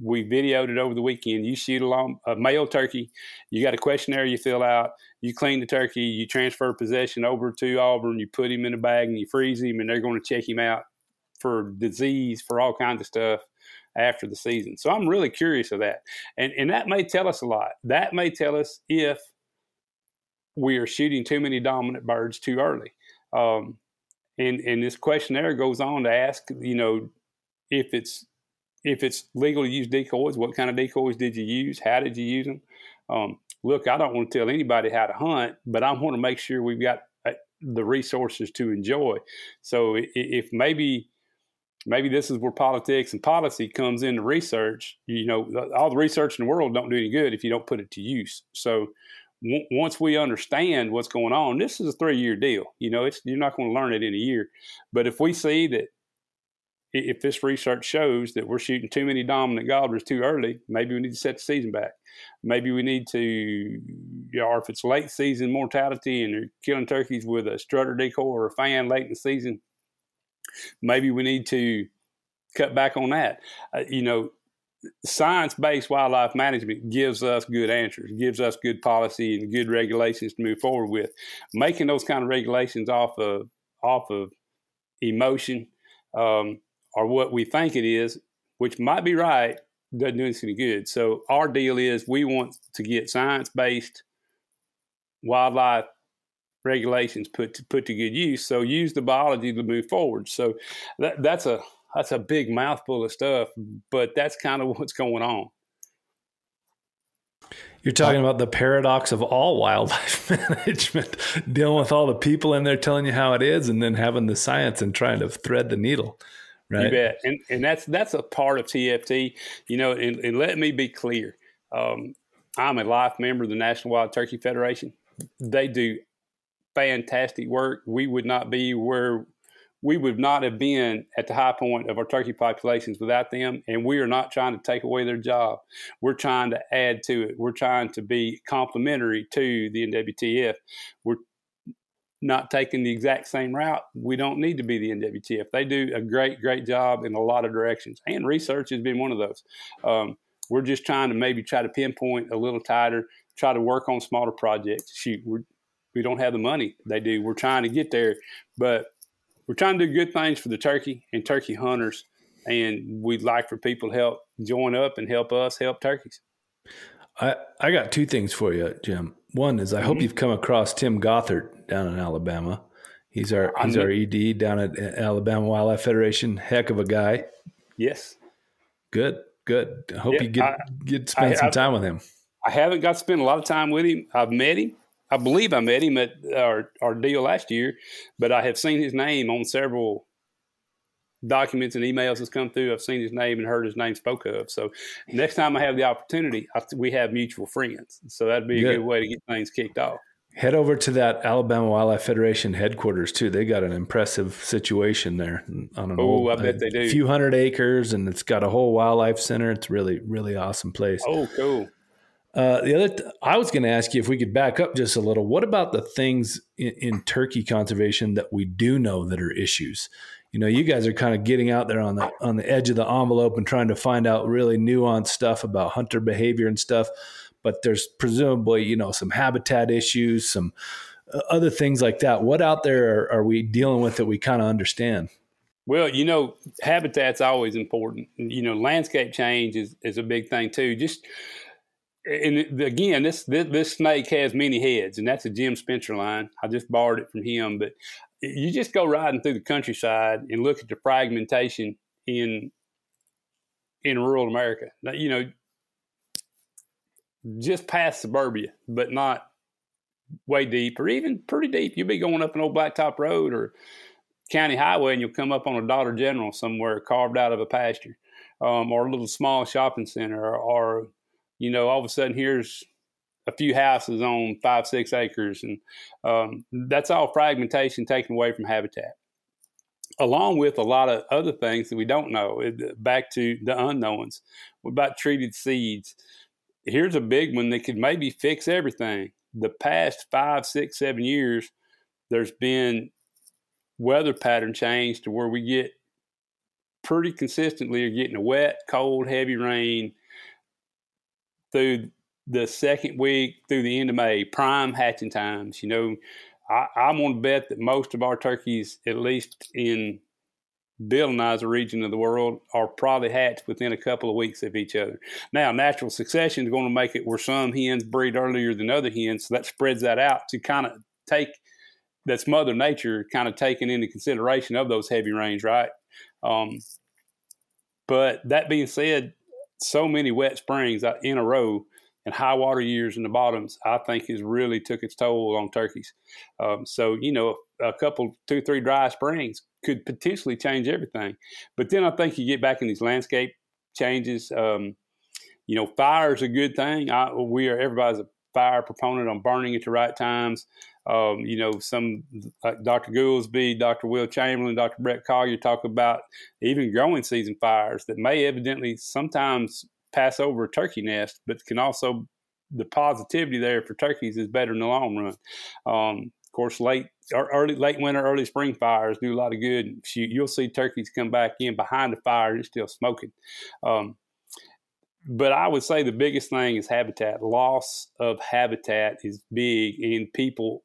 we videoed it over the weekend. You shoot a, a male turkey, you got a questionnaire you fill out, you clean the turkey, you transfer possession over to Auburn, you put him in a bag and you freeze him, and they're going to check him out for disease, for all kinds of stuff after the season. So I'm really curious of that. And, and that may tell us a lot. That may tell us if we are shooting too many dominant birds too early. Um, and, and this questionnaire goes on to ask, you know, if it's if it's legal to use decoys, what kind of decoys did you use? How did you use them? Um, look, I don't want to tell anybody how to hunt, but I want to make sure we've got uh, the resources to enjoy. So if maybe maybe this is where politics and policy comes into research. You know, all the research in the world don't do any good if you don't put it to use. So w- once we understand what's going on, this is a three year deal. You know, it's you're not going to learn it in a year. But if we see that if this research shows that we're shooting too many dominant gobblers too early, maybe we need to set the season back. Maybe we need to, you know, or if it's late season mortality and you're killing turkeys with a strutter decoy or a fan late in the season, maybe we need to cut back on that. Uh, you know, science-based wildlife management gives us good answers, gives us good policy and good regulations to move forward with. Making those kind of regulations off of off of emotion. Um, or what we think it is, which might be right, doesn't do us any good. So our deal is we want to get science based wildlife regulations put to, put to good use. So use the biology to move forward. So that, that's a that's a big mouthful of stuff, but that's kind of (laughs) what's going on. You're talking about the paradox of all wildlife (laughs) management, dealing with all the people in there telling you how it is, and then having the science and trying to thread the needle. Right. You bet. And and that's that's a part of TFT. You know, and, and let me be clear. Um, I'm a life member of the National Wild Turkey Federation. They do fantastic work. We would not be where we would not have been at the high point of our turkey populations without them. And we are not trying to take away their job. We're trying to add to it. We're trying to be complementary to the NWTF. We're not taking the exact same route, we don't need to be the NWTF. They do a great, great job in a lot of directions, and research has been one of those. Um, we're just trying to maybe try to pinpoint a little tighter, try to work on smaller projects. Shoot, we're, we don't have the money they do. We're trying to get there, but we're trying to do good things for the turkey and turkey hunters, and we'd like for people to help join up and help us help turkeys. I, I got two things for you, Jim. One is I mm-hmm. hope you've come across Tim Gothard down in Alabama. He's our he's our ED down at Alabama Wildlife Federation. Heck of a guy. Yes. Good. Good. I hope yeah, you get I, get spend I, some time with him. I haven't got to spend a lot of time with him. I've met him. I believe I met him at our, our deal last year, but I have seen his name on several documents and emails that's come through. I've seen his name and heard his name spoke of. So next time I have the opportunity, I, we have mutual friends. So that'd be a good. way to get things kicked off. Head over to that Alabama Wildlife Federation headquarters too. They got an impressive situation there on an oh, old, I bet they do. A few hundred acres, and it's got a whole wildlife center. It's really, really awesome place. Oh, cool. Uh, the other, th- I was going to ask you if we could back up just a little. What about the things in, in turkey conservation that we do know that are issues? You know, you guys are kind of getting out there on the on the edge of the envelope and trying to find out really nuanced stuff about hunter behavior and stuff. But there's presumably, you know, some habitat issues, some uh, other things like that. What out there are, are we dealing with that we kind of understand? Well, you know, habitat's always important. You know, landscape change is, is a big thing too. Just and again, this, this, this snake has many heads, and that's a Jim Spencer line. I just borrowed it from him, but you just go riding through the countryside and look at the fragmentation in in rural America. You know, just past suburbia, but not way deep or even pretty deep. You'll be going up an old blacktop road or county highway, and you'll come up on a Dollar General somewhere carved out of a pasture, um, or a little small shopping center, or, or you know, all of a sudden here's a few houses on five, six acres. And um, that's all fragmentation taken away from habitat, along with a lot of other things that we don't know. Back to the unknowns. What about treated seeds? Here's a big one that could maybe fix everything. The past five, six, seven years, there's been weather pattern change to where we get pretty consistently are getting a wet, cold, heavy rain through the second week through the end of May, prime hatching times. You know, I, I'm going to bet that most of our turkeys, at least in Billinizer region of the world, are probably hatched within a couple of weeks of each other. Now, natural succession is going to make it where some hens breed earlier than other hens, so that spreads that out to kind of take that's Mother Nature kind of taking into consideration of those heavy rains, right? Um, but that being said, so many wet springs in a row and high water years in the bottoms, I think has really took its toll on turkeys. Um, so you know, a couple, two, three dry springs could potentially change everything. But then I think you get back in these landscape changes. Um, you know, fire is a good thing. I, we are everybody's a fire proponent on burning at the right times. Um, you know, some like Dr. Gulsby, Dr. Will Chamberlain, Dr. Brett Collier talk about even growing season fires that may evidently sometimes pass over a turkey nest, but can also the positivity there for turkeys is better in the long run. Um, of course, late early late winter, early spring fires do a lot of good. You'll see turkeys come back in behind the fire; and it's still smoking. Um, but I would say the biggest thing is habitat. Loss of habitat is big, and people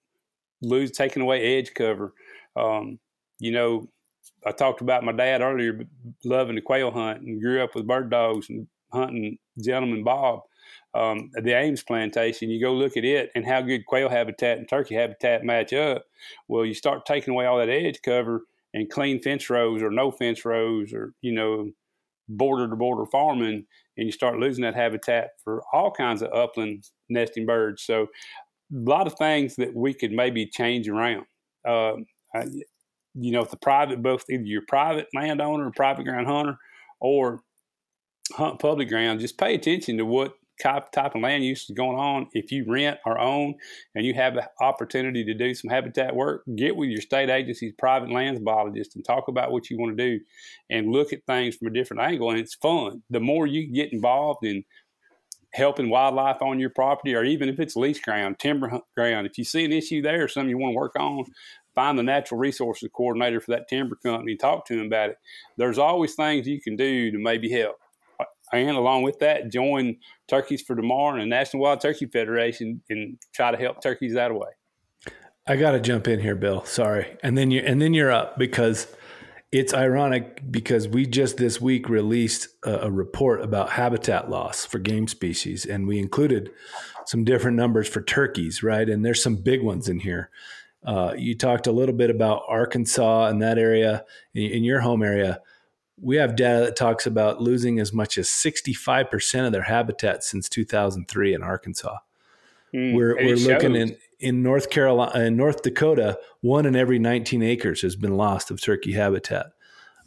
lose taking away edge cover. Um, you know, I talked about my dad earlier, loving the quail hunt, and grew up with bird dogs and hunting Gentleman Bob, um, the Ames plantation, you go look at it and how good quail habitat and turkey habitat match up. Well, you start taking away all that edge cover and clean fence rows or no fence rows or, you know, border to border farming, and you start losing that habitat for all kinds of upland nesting birds. So, a lot of things that we could maybe change around. Uh, I, you know, if the private, both either your private landowner, or private ground hunter, or hunt public ground, just pay attention to what type, of land use is going on. If you rent or own and you have the opportunity to do some habitat work, get with your state agency's private lands biologist and talk about what you want to do and look at things from a different angle. And it's fun. The more you get involved in helping wildlife on your property, or even if it's lease ground, timber ground, if you see an issue there something you want to work on, find the natural resources coordinator for that timber company, talk to them about it. There's always things you can do to maybe help and along with that, join Turkeys for Tomorrow and the National Wild Turkey Federation and try to help turkeys that way. I got to jump in here, Bill. Sorry, and then you and then you're up because it's ironic because we just this week released a, a report about habitat loss for game species, and we included some different numbers for turkeys, right? And there's some big ones in here. Uh, you talked a little bit about Arkansas and that area in, in your home area we have data that talks about losing as much as 65% of their habitat since 2003 in Arkansas. Mm, we're we're looking in, in North Carolina, in North Dakota, one in every 19 acres has been lost of turkey habitat.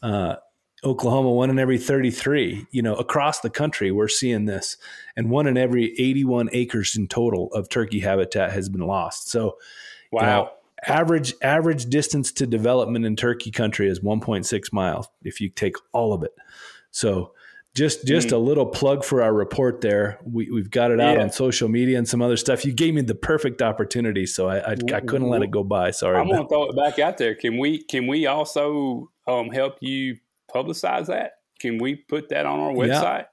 Uh, Oklahoma, one in every 33. You know, across the country, we're seeing this, and one in every 81 acres in total of turkey habitat has been lost. So, wow. You know, average average distance to development in Turkey country is 1.6 miles if you take all of it. So just just mm. a little plug for our report there. We, we've got it out yeah. on social media and some other stuff. You gave me the perfect opportunity, so I I, I couldn't let it go by. Sorry. I'm going to throw it back out there. Can we can we also um, help you publicize that? Can we put that on our website? Yeah.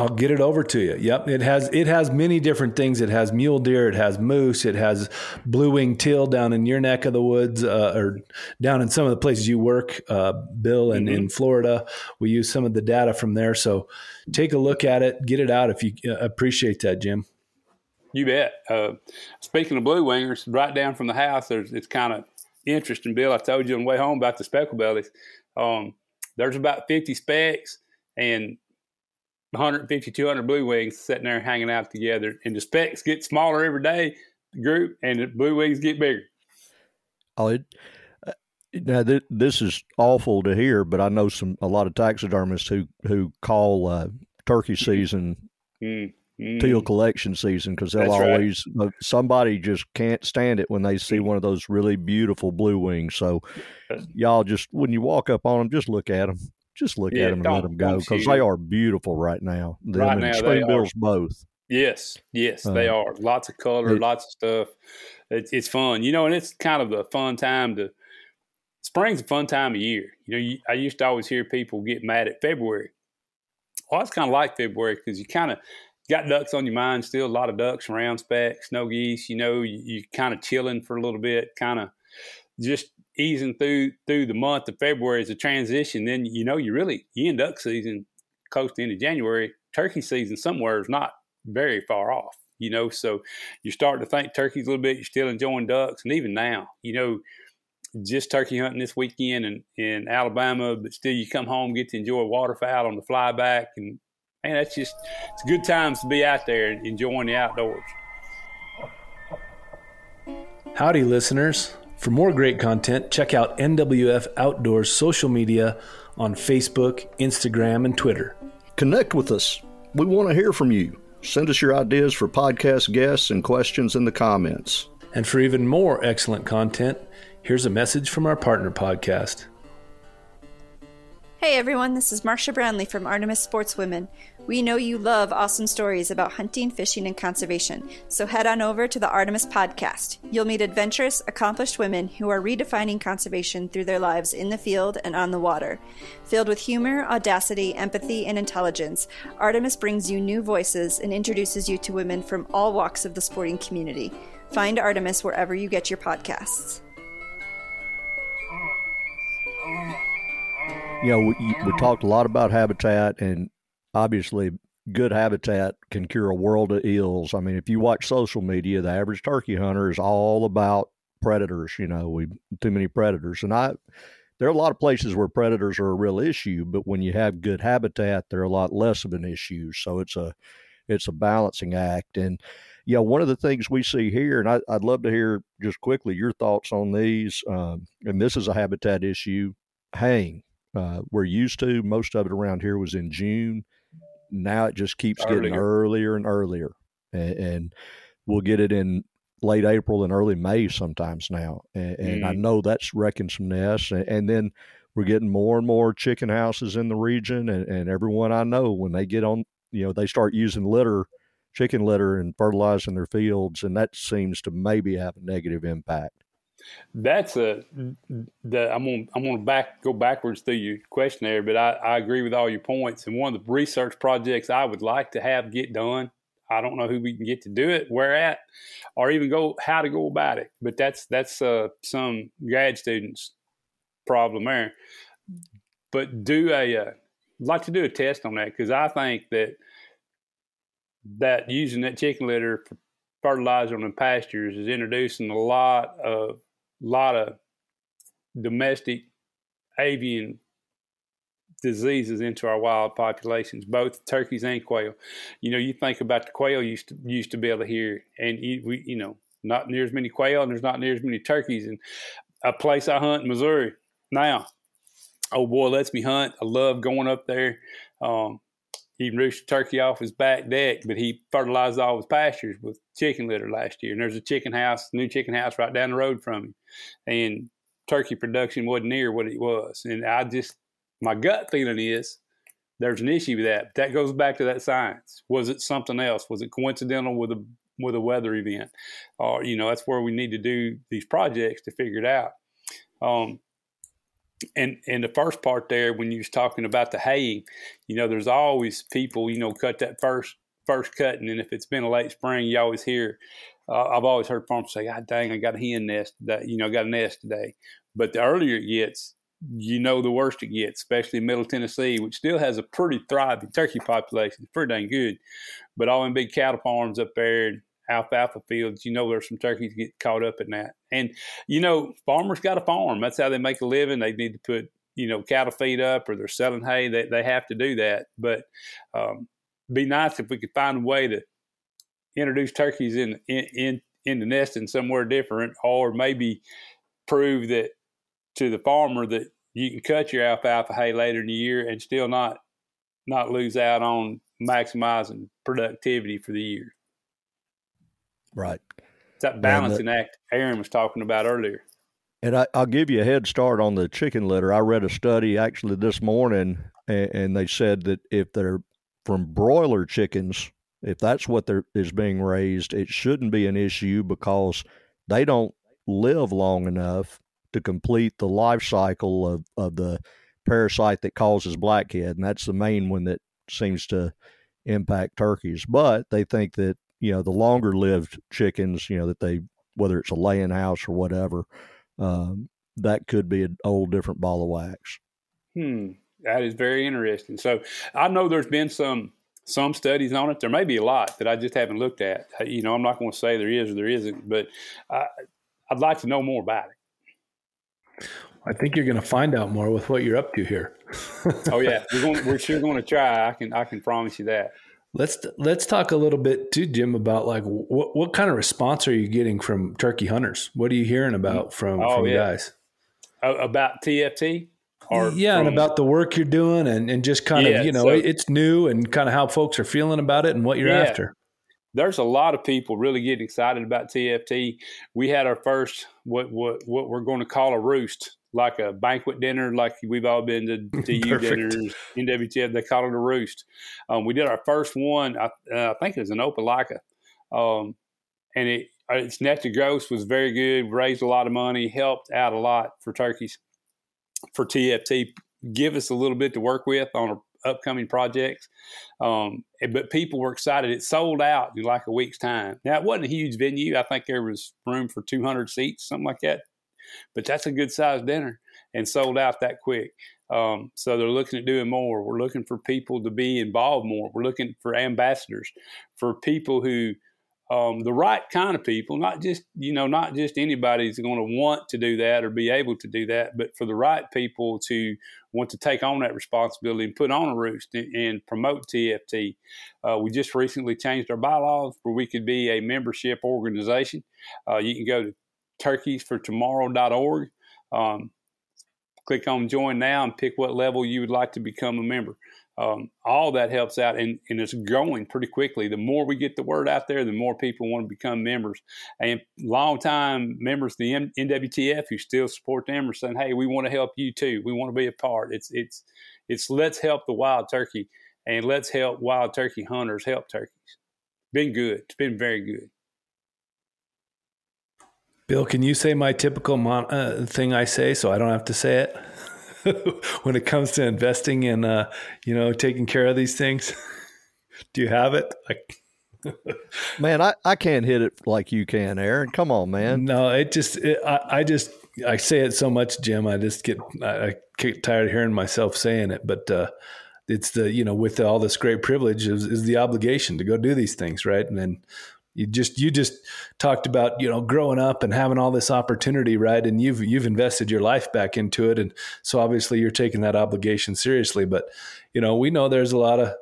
I'll get it over to you. Yep, it has it has many different things. It has mule deer, it has moose, it has blue winged teal down in your neck of the woods, uh, or down in some of the places you work, uh, Bill, and mm-hmm. in Florida. We use some of the data from there. So take a look at it, get it out if you uh, appreciate that, Jim. You bet. Uh, speaking of blue wingers, right down from the house, there's it's kind of interesting, Bill. I told you on the way home about the speckle bellies. Um, there's about 50 specks and 150, 200 blue wings sitting there hanging out together. And the specks get smaller every day, the group, and the blue wings get bigger. Oh, it, uh, now th- this is awful to hear, but I know some a lot of taxidermists who who call uh, turkey season mm, mm. teal collection season because they'll That's always right. Uh, somebody just can't stand it when they see one of those really beautiful blue wings. So y'all just when you walk up on them, just look at them just look yeah, at them and let them go because they are beautiful right now. Them right now, spring bills both. Yes, yes, uh, they are. Lots of color, it, lots of stuff. It's, it's fun, you know, and it's kind of a fun time to. Spring's a fun time of year. You know, you, I used to always hear people get mad at February. Well, it's kind of like February because you kind of got ducks on your mind still. A lot of ducks, round specks, snow geese. You know, you, you kind of chilling for a little bit, kind of just easing through through the month of February as a transition, then you know you really you end duck season close to end of January. Turkey season somewhere is not very far off, you know. So you're starting to think turkeys a little bit. You're still enjoying ducks, and even now, you know, just turkey hunting this weekend in in Alabama, but still you come home get to enjoy waterfowl on the flyback, and man, that's just it's good times to be out there enjoying the outdoors. Howdy, listeners. For more great content, check out NWF Outdoors social media on Facebook, Instagram, and Twitter. Connect with us. We want to hear from you. Send us your ideas for podcast guests and questions in the comments. And for even more excellent content, here's a message from our partner podcast. Hey everyone, this is Marcia Brownlee from Artemis Sportswomen. We know you love awesome stories about hunting, fishing, and conservation, so head on over to the Artemis podcast. You'll meet adventurous, accomplished women who are redefining conservation through their lives in the field and on the water. Filled with humor, audacity, empathy, and intelligence, Artemis brings you new voices and introduces you to women from all walks of the sporting community. Find Artemis wherever you get your podcasts. you know, we, we talked a lot about habitat, and obviously, good habitat can cure a world of ills. I mean, if you watch social media, the average turkey hunter is all about predators. You know, we too many predators, and I there are a lot of places where predators are a real issue, but when you have good habitat, they're a lot less of an issue. So it's a it's a balancing act, and yeah, one of the things we see here, and I, would love to hear just quickly your thoughts on these. Um, and this is a habitat issue. Hang, uh, we're used to. Most of it around here was in June. Now it just keeps earlier. getting earlier and earlier, and, and, we'll get it in late April and early May sometimes now. And, and mm. I know that's wrecking some nests. And, and, then we're getting more and more chicken houses in the region, and, and everyone I know when they get on, you know, they start using litter chicken litter and fertilizing their fields, and that seems to maybe have a negative impact. That's a the I'm gonna I'm gonna back go backwards through your questionnaire, but I, I agree with all your points. And one of the research projects I would like to have get done, I don't know who we can get to do it, where at, or even go how to go about it. But that's that's uh, some grad students' problem there. But do a uh, like to do a test on that because I think that that using that chicken litter for fertilizer on the pastures is introducing a lot of lot of domestic avian diseases into our wild populations, both turkeys and quail. You know, you think about the quail used to used to be able to hear, and you, we, you know, not near as many quail, and there's not near as many turkeys. And a place I hunt in Missouri now, oh boy, lets me hunt. I love going up there. Um, he roosted turkey off his back deck, but he fertilized all his pastures with chicken litter last year. And there's a chicken house, new chicken house right down the road from him. And turkey production wasn't near what it was. And I just, my gut feeling is there's an issue with that. That goes back to that science. Was it something else? Was it coincidental with a with a weather event? Or, you know, that's where we need to do these projects to figure it out. Um, and and the first part there when you was talking about the haying, you know, there's always people, you know, cut that first first cutting, and if it's been a late spring, you always hear. Uh, I've always heard farmers say, "God dang, I got a hen nest that you know got a nest today." But the earlier it gets, you know, the worse it gets, especially Middle Tennessee, which still has a pretty thriving turkey population, pretty dang good. But all in big cattle farms up there, alfalfa fields, you know, there's some turkeys get caught up in that. And, you know, farmers got a farm. That's how they make a living. They need to put, you know, cattle feed up or they're selling hay. They, they have to do that. But um, be nice if we could find a way to introduce turkeys in, in, in, in the nesting somewhere different or maybe prove that to the farmer that you can cut your alfalfa hay later in the year and still not not lose out on maximizing productivity for the year. Right. It's that balancing the, act Aaron was talking about earlier. And I, will give you a head start on the chicken litter. I read a study actually this morning, and, and they said that if they're from broiler chickens, if that's what there is being raised, it shouldn't be an issue because they don't live long enough to complete the life cycle of, of the parasite that causes blackhead. And that's the main one that seems to impact turkeys. But they think that you know the longer lived chickens you know that they whether it's a laying house or whatever um, that could be an old different ball of wax hmm that is very interesting so i know there's been some some studies on it there may be a lot that i just haven't looked at you know i'm not going to say there is or there isn't but I, i'd like to know more about it I think you're going to find out more with what you're up to here. oh yeah, (laughs) we're, going, we're sure going to try. I can I can promise you that. Let's let's talk a little bit too, Jim, about like what what kind of response are you getting from turkey hunters? What are you hearing about from oh, from yeah. guys about TFT? Or yeah, from, and about the work you're doing, and, and just kind yeah, of you know so, it's new and kind of how folks are feeling about it and what you're yeah. after. There's a lot of people really getting excited about TFT. We had our first what what what we're going to call a roost like a banquet dinner, like we've all been to (laughs) TU dinners, NWTF. They call it a roost. Um, we did our first one. I, uh, I think it was in Opelika, um, and it uh, its net to gross was very good. Raised a lot of money, helped out a lot for turkeys for TFT. Give us a little bit to work with on our upcoming projects. Um, but people were excited. It sold out in like a week's time. Now it wasn't a huge venue. I think there was room for 200 seats, something like that but that's a good sized dinner and sold out that quick. Um, so they're looking at doing more. We're looking for people to be involved more. We're looking for ambassadors, for people who, um, the right kind of people, not just you know, not just anybody's going to want to do that or be able to do that, but for the right people to want to take on that responsibility and put on a roost and, and promote TFT. Uh, we just recently changed our bylaws where we could be a membership organization. Uh, you can go to turkeysfortomorrow.org. Um, click on join now and pick what level you would like to become a member. Um, all that helps out and, and, it's growing pretty quickly. The more we get the word out there, the more people want to become members. And long-time members of the M- NWTF who still support them are saying, "Hey, we want to help you too. We want to be a part." It's it's it's let's help the wild turkey and let's help wild turkey hunters help turkeys. Been good. It's been very good. Bill, can you say my typical mon- uh, thing I say so I don't have to say it (laughs) when it comes to investing in, uh, you know, taking care of these things? (laughs) Do you have it? Like, (laughs) man, I, I can't hit it like you can, Aaron. Come on, man. No, it just, it, I, I just, I say it so much, Jim. I just get, I, I get tired of hearing myself saying it, but, uh, it's the, you know, with all this great privilege is, is the obligation to go do these things. Right. And then you just you just talked about you know growing up and having all this opportunity right? And you've you've invested your life back into it. And so obviously you're taking that obligation seriously. But you know we know there's a lot of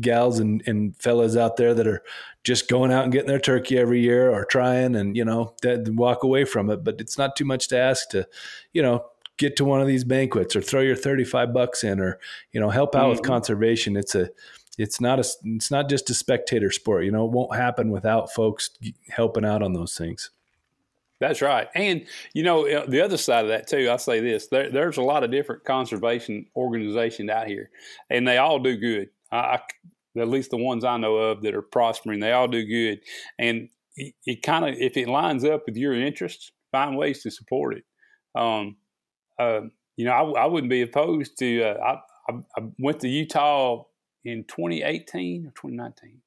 gals and, and fellas out there that are just going out and getting their turkey every year or trying and you know that walk away from it. But it's not too much to ask to you know get to one of these banquets or throw your 35 bucks in or you know help out mm-hmm. with conservation. It's a it's not a it's not just a spectator sport. You know, it won't happen without folks helping out on those things. That's right. And, you know, uh, the other side of that, too, I say this there, there's a lot of different conservation organizations out here, and they all do good. I, I, at least the ones I know of that are prospering, they all do good. And it, it kind of, if it lines up with your interests, find ways to support it. Um, uh, you know, I, I wouldn't be opposed to. Uh, I, went to Utah in 2018 or 2019,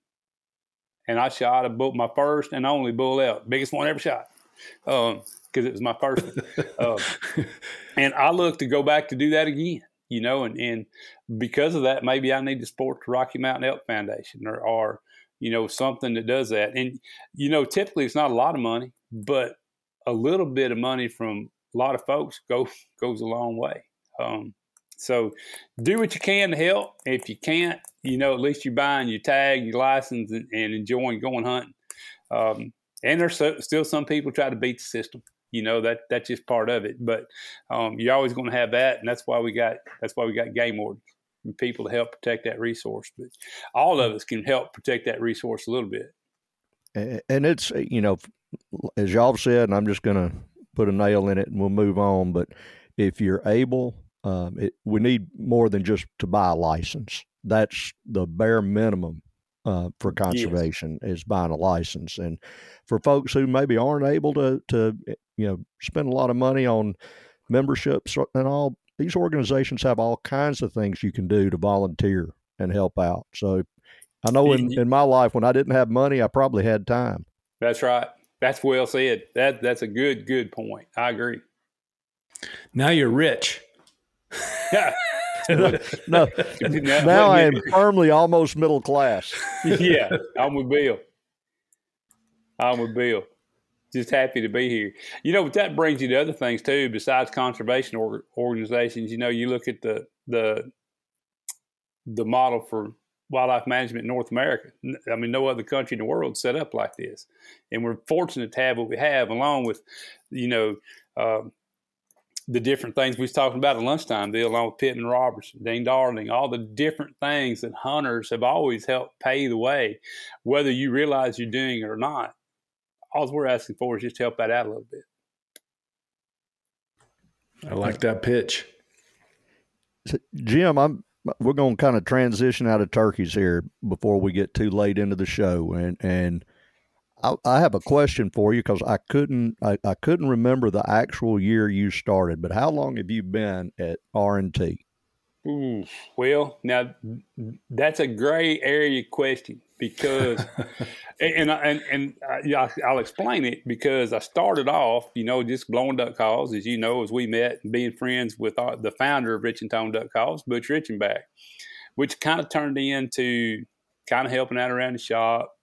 and I shot a bull, my first and only bull elk, biggest one ever shot, because um, it was my first one. uh, (laughs) and I look to go back to do that again. You know, and, and because of that, maybe I need to support the Rocky Mountain Elk Foundation or, or you know something that does that. And you know, typically it's not a lot of money, but a little bit of money from a lot of folks go (laughs) goes a long way. Um, so do what you can to help. If you can't, you know, at least you're buying your tag, your license, and, and enjoying going hunting. Um, and there's so, still some people try to beat the system. You know that that's just part of it. But um, you're always going to have that, and that's why we got that's why we got game wardens and people to help protect that resource. But all of us can help protect that resource a little bit. And it's you know, as y'all said, and I'm just going to put a nail in it, and we'll move on. But if you're able um, it, we need more than just to buy a license. That's the bare minimum uh, for conservation yes. is buying a license. And for folks who maybe aren't able to, to eh, you know, spend a lot of money on memberships and all, these organizations have all kinds of things you can do to volunteer and help out. So I know in, in my life when I didn't have money, I probably had time. That's right. That's well said. That that's a good good point. I agree. Now you're rich. Yeah. no, (laughs) now, now I am firmly almost middle class. (laughs) yeah, I'm with Bill. I'm with Bill. Just happy to be here. You know, but that brings you to other things too. Besides conservation or, organizations, you know, you look at the the the model for wildlife management in North America. I mean, no other country in the world set up like this, and we're fortunate to have what we have, along with, you know, uh, the different things we was talking about at lunchtime, Bill, along with Pittman Robertson, Dingell Johnson, all the different things that hunters have always helped pay the way, whether you realize you're doing it or not. All we're asking for is just to help that out a little bit. I like that pitch. Jim, I'm we're going to kind of transition out of turkeys here before we get too late into the show and and I, I have a question for you because I couldn't I, I couldn't remember the actual year you started, but how long have you been at R and T? Well, now that's a gray area question because, (laughs) and and and uh, I'll explain it because I started off, you know, just blowing duck calls, as you know, as we met, and being friends with our, the founder of Rich-N-Tone Duck Calls, Butch Richenback, which kind of turned into kind of helping out around the shop,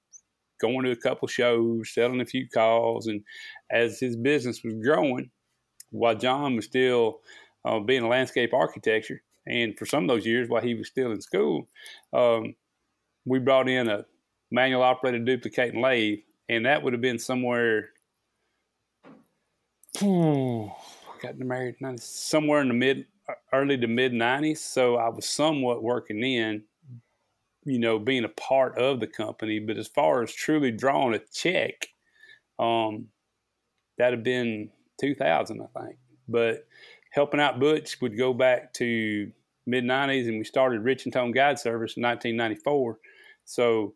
going to a couple shows, selling a few calls, and as his business was growing, while John was still uh, being a landscape architecture, and for some of those years while he was still in school, um, we brought in a manual operated duplicating lathe, and that would have been somewhere. Hmm, got married somewhere in the mid, early to mid '90s. So I was somewhat working in you know, being a part of the company. But as far as truly drawing a check, um, that'd have been 2000, I think. But helping out Butch would go back to mid 90s, and we started Rich-N-Tone Guide Service in 1994. So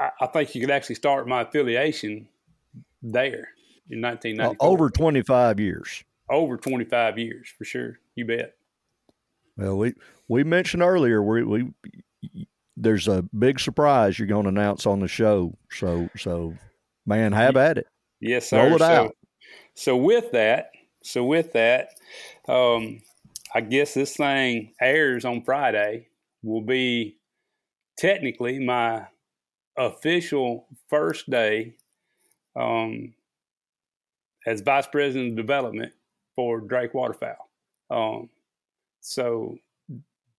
I, I, think you could actually start my affiliation there in 1994. over 25 years. Over 25 years, for sure. You bet. Well, we we mentioned earlier we we there's a big surprise you're going to announce on the show. So so man, have at it. Yes, sir. Roll it so, out. So with that, so with that, um, I guess this thing airs on Friday. Will be technically my official first day um, as vice president of development for Drake Waterfowl. Um, so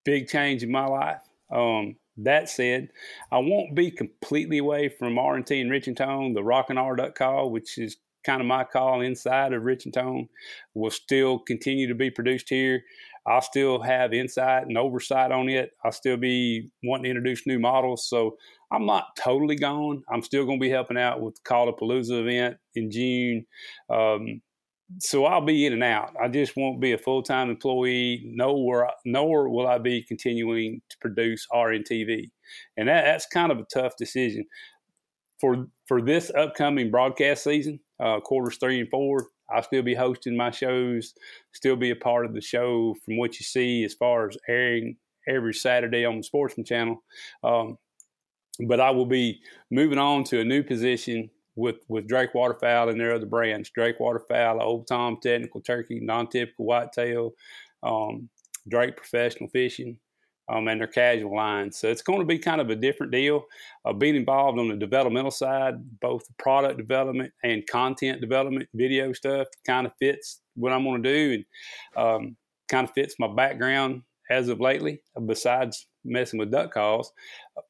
big change in my life. Um, that said, I won't be completely away from R&T and Rich-N-Tone. The Rock and R duck call, which is kind of my call inside of Rich-N-Tone, will still continue to be produced here. I'll still have insight and oversight on it. I'll still be wanting to introduce new models. So I'm not totally gone. I'm still going to be helping out with the Call of Palooza event in June. Um, so I'll be in and out. I just won't be a full time employee. Nor nor will I be continuing to produce RNTV, and that, that's kind of a tough decision for for this upcoming broadcast season, uh, quarters three and four. I'll still be hosting my shows, still be a part of the show from what you see as far as airing every Saturday on the Sportsman Channel. Um, but I will be moving on to a new position with with Drake Waterfowl and their other brands. Drake Waterfowl, Old Tom Technical Turkey, Non-Typical Whitetail, um, Drake Professional Fishing, um, and their casual lines. So it's going to be kind of a different deal. Uh, being involved on the developmental side, both product development and content development, video stuff, kind of fits what I'm going to do, and um, kind of fits my background as of lately. Besides messing with duck calls,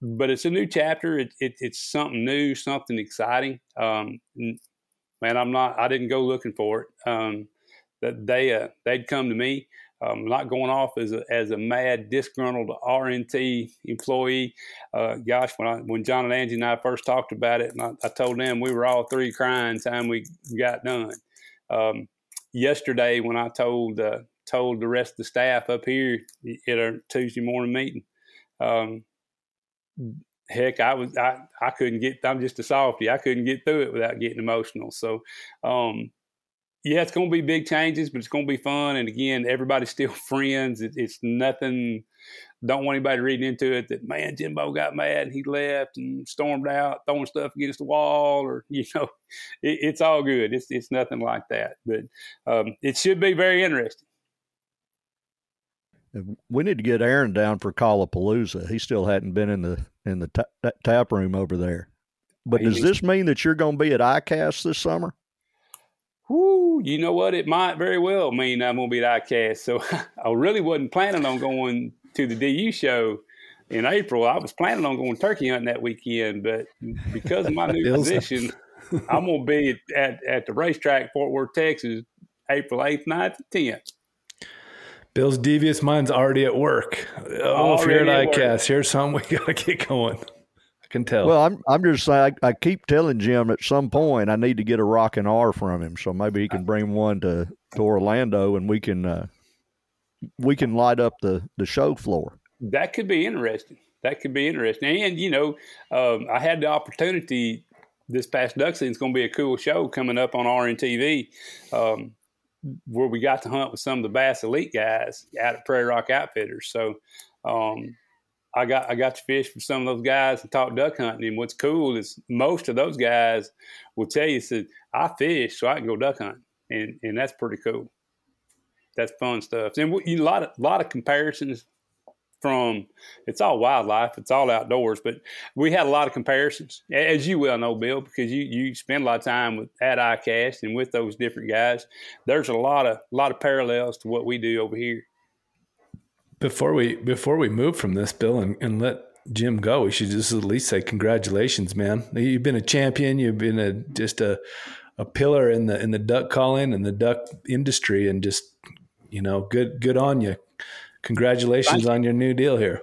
but it's a new chapter. It, it, it's something new, something exciting. Um, man, I'm not. I didn't go looking for it. Um, that they uh, they'd come to me um, not going off as a, as a mad, disgruntled RNT employee. Uh, gosh, when I, when John and Angie and I first talked about it, and I, I told them we were all three crying time we got done. Um, yesterday, when I told uh, told the rest of the staff up here at our Tuesday morning meeting, um, heck, I was I, I couldn't get. I'm just a softy. I couldn't get through it without getting emotional. So, um, yeah, it's going to be big changes, but it's going to be fun. And again, everybody's still (laughs) friends. It, it's nothing. Don't want anybody reading into it that man Jimbo got mad and he left and stormed out, throwing stuff against the wall, or (laughs) you know, it, it's all good. It's it's nothing like that. But um, it should be very interesting. We need to get Aaron down for Callapalooza. He still hadn't been in the in the ta- tap room over there. But does this mean that you're going to be at ICAST this summer? whoo, you know what? It might very well mean I'm going to be at ICAST. So (laughs) I really wasn't planning on going to the DU show in April. I was planning on going turkey hunting that weekend, but because of my (laughs) new position, I'm going to be at, at the racetrack, Fort Worth, Texas, April 8th, 9th, 10th. Bill's devious mind's already at work. Oh, already if you're at ICAST, here's something we (laughs) got to get going I can tell. Well, I'm I'm just saying I, I, keep telling Jim at some point I need to get a rocking R from him, so maybe he can bring one to, to Orlando and we can uh, we can light up the the show floor. That could be interesting. That could be interesting. And you know, um, I had the opportunity this past duck season. It's going to be a cool show coming up on RNTV. Um, where we got to hunt with some of the Bass Elite guys out at Prairie Rock Outfitters. So um, I got I got to fish with some of those guys and talk duck hunting. And what's cool is most of those guys will tell you, said I fish so I can go duck hunting, and and that's pretty cool. That's fun stuff. And we, you, a lot of lot of comparisons from it's all wildlife, it's all outdoors, but we had a lot of comparisons, as you well know, Bill, because you you spend a lot of time with at ICAST and with those different guys. There's a lot of a lot of parallels to what we do over here. Before we before we move from this, Bill, and, and let Jim go, we should just at least say congratulations, man. You've been a champion. You've been a just a a pillar in the in the duck calling and the duck industry, and just you know, good good on you. Congratulations on your new deal here.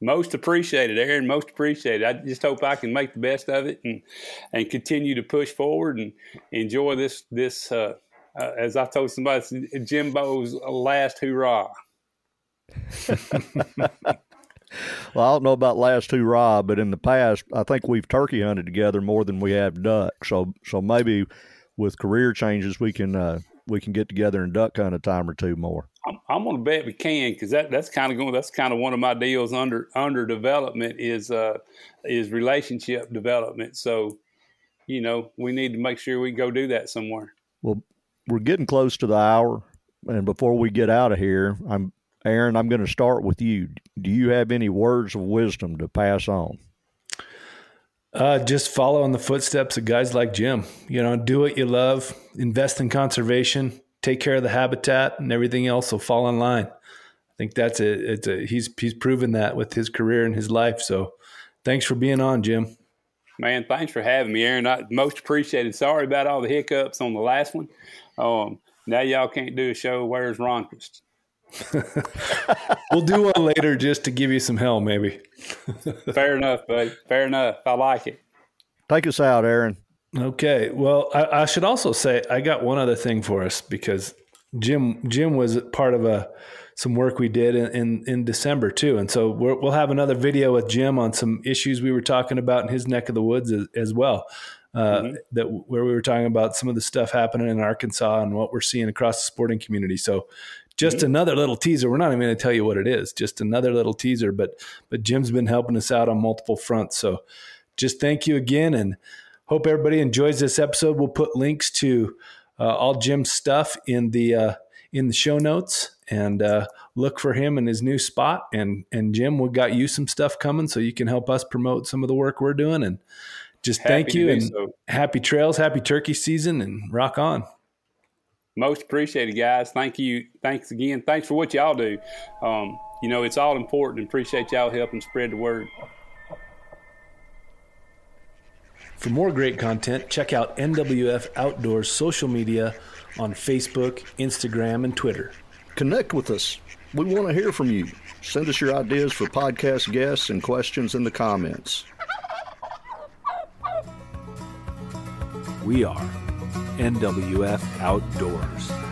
Most appreciated, Aaron. Most appreciated. I just hope I can make the best of it and and continue to push forward and enjoy this this. Uh, uh, as I told somebody, Jimbo's last hurrah. (laughs) well, I don't know about last two Rob, but in the past, I think we've turkey hunted together more than we have duck. So, so maybe with career changes, we can uh, we can get together and duck hunt a time or two more. I'm, I'm going to bet we can because that, that's kind of going. That's kind of one of my deals under under development is uh, is relationship development. So, you know, we need to make sure we go do that somewhere. Well, we're getting close to the hour, and before we get out of here, I'm Aaron, I'm going to start with you. Do you have any words of wisdom to pass on? Uh, just follow in the footsteps of guys like Jim. You know, do what you love, invest in conservation, take care of the habitat, and everything else will fall in line. I think that's it. It's a, he's he's proven that with his career and his life. So, thanks for being on, Jim. Man, thanks for having me, Aaron. I most appreciated. Sorry about all the hiccups on the last one. Um, now y'all can't do a show. Where's Ronquest? (laughs) we'll do one later just to give you some hell, maybe. (laughs) Fair enough, buddy. Fair enough. I like it. Take us out, Aaron. Okay. Well, I, I, should also say I got one other thing for us because Jim Jim was part of a some work we did in, in, in December too. And so we will have another video with Jim on some issues we were talking about in his neck of the woods as, as well. Uh, mm-hmm. That where we were talking about some of the stuff happening in Arkansas and what we're seeing across the sporting community. So just mm-hmm. another little teaser. We're not even going to tell you what it is. Just another little teaser. But but Jim's been helping us out on multiple fronts. So just thank you again, and hope everybody enjoys this episode. We'll put links to uh, all Jim's stuff in the uh, in the show notes and uh, look for him in his new spot. And and Jim, we got you some stuff coming, so you can help us promote some of the work we're doing. And just happy thank you and so. happy trails, happy turkey season, and rock on. Most appreciated, guys. Thank you. Thanks again. Thanks for what y'all do. Um, you know, it's all important and appreciate y'all helping spread the word. For more great content, check out NWF Outdoors social media on Facebook, Instagram, and Twitter. Connect with us. We want to hear from you. Send us your ideas for podcast guests and questions in the comments. We are NWF Outdoors.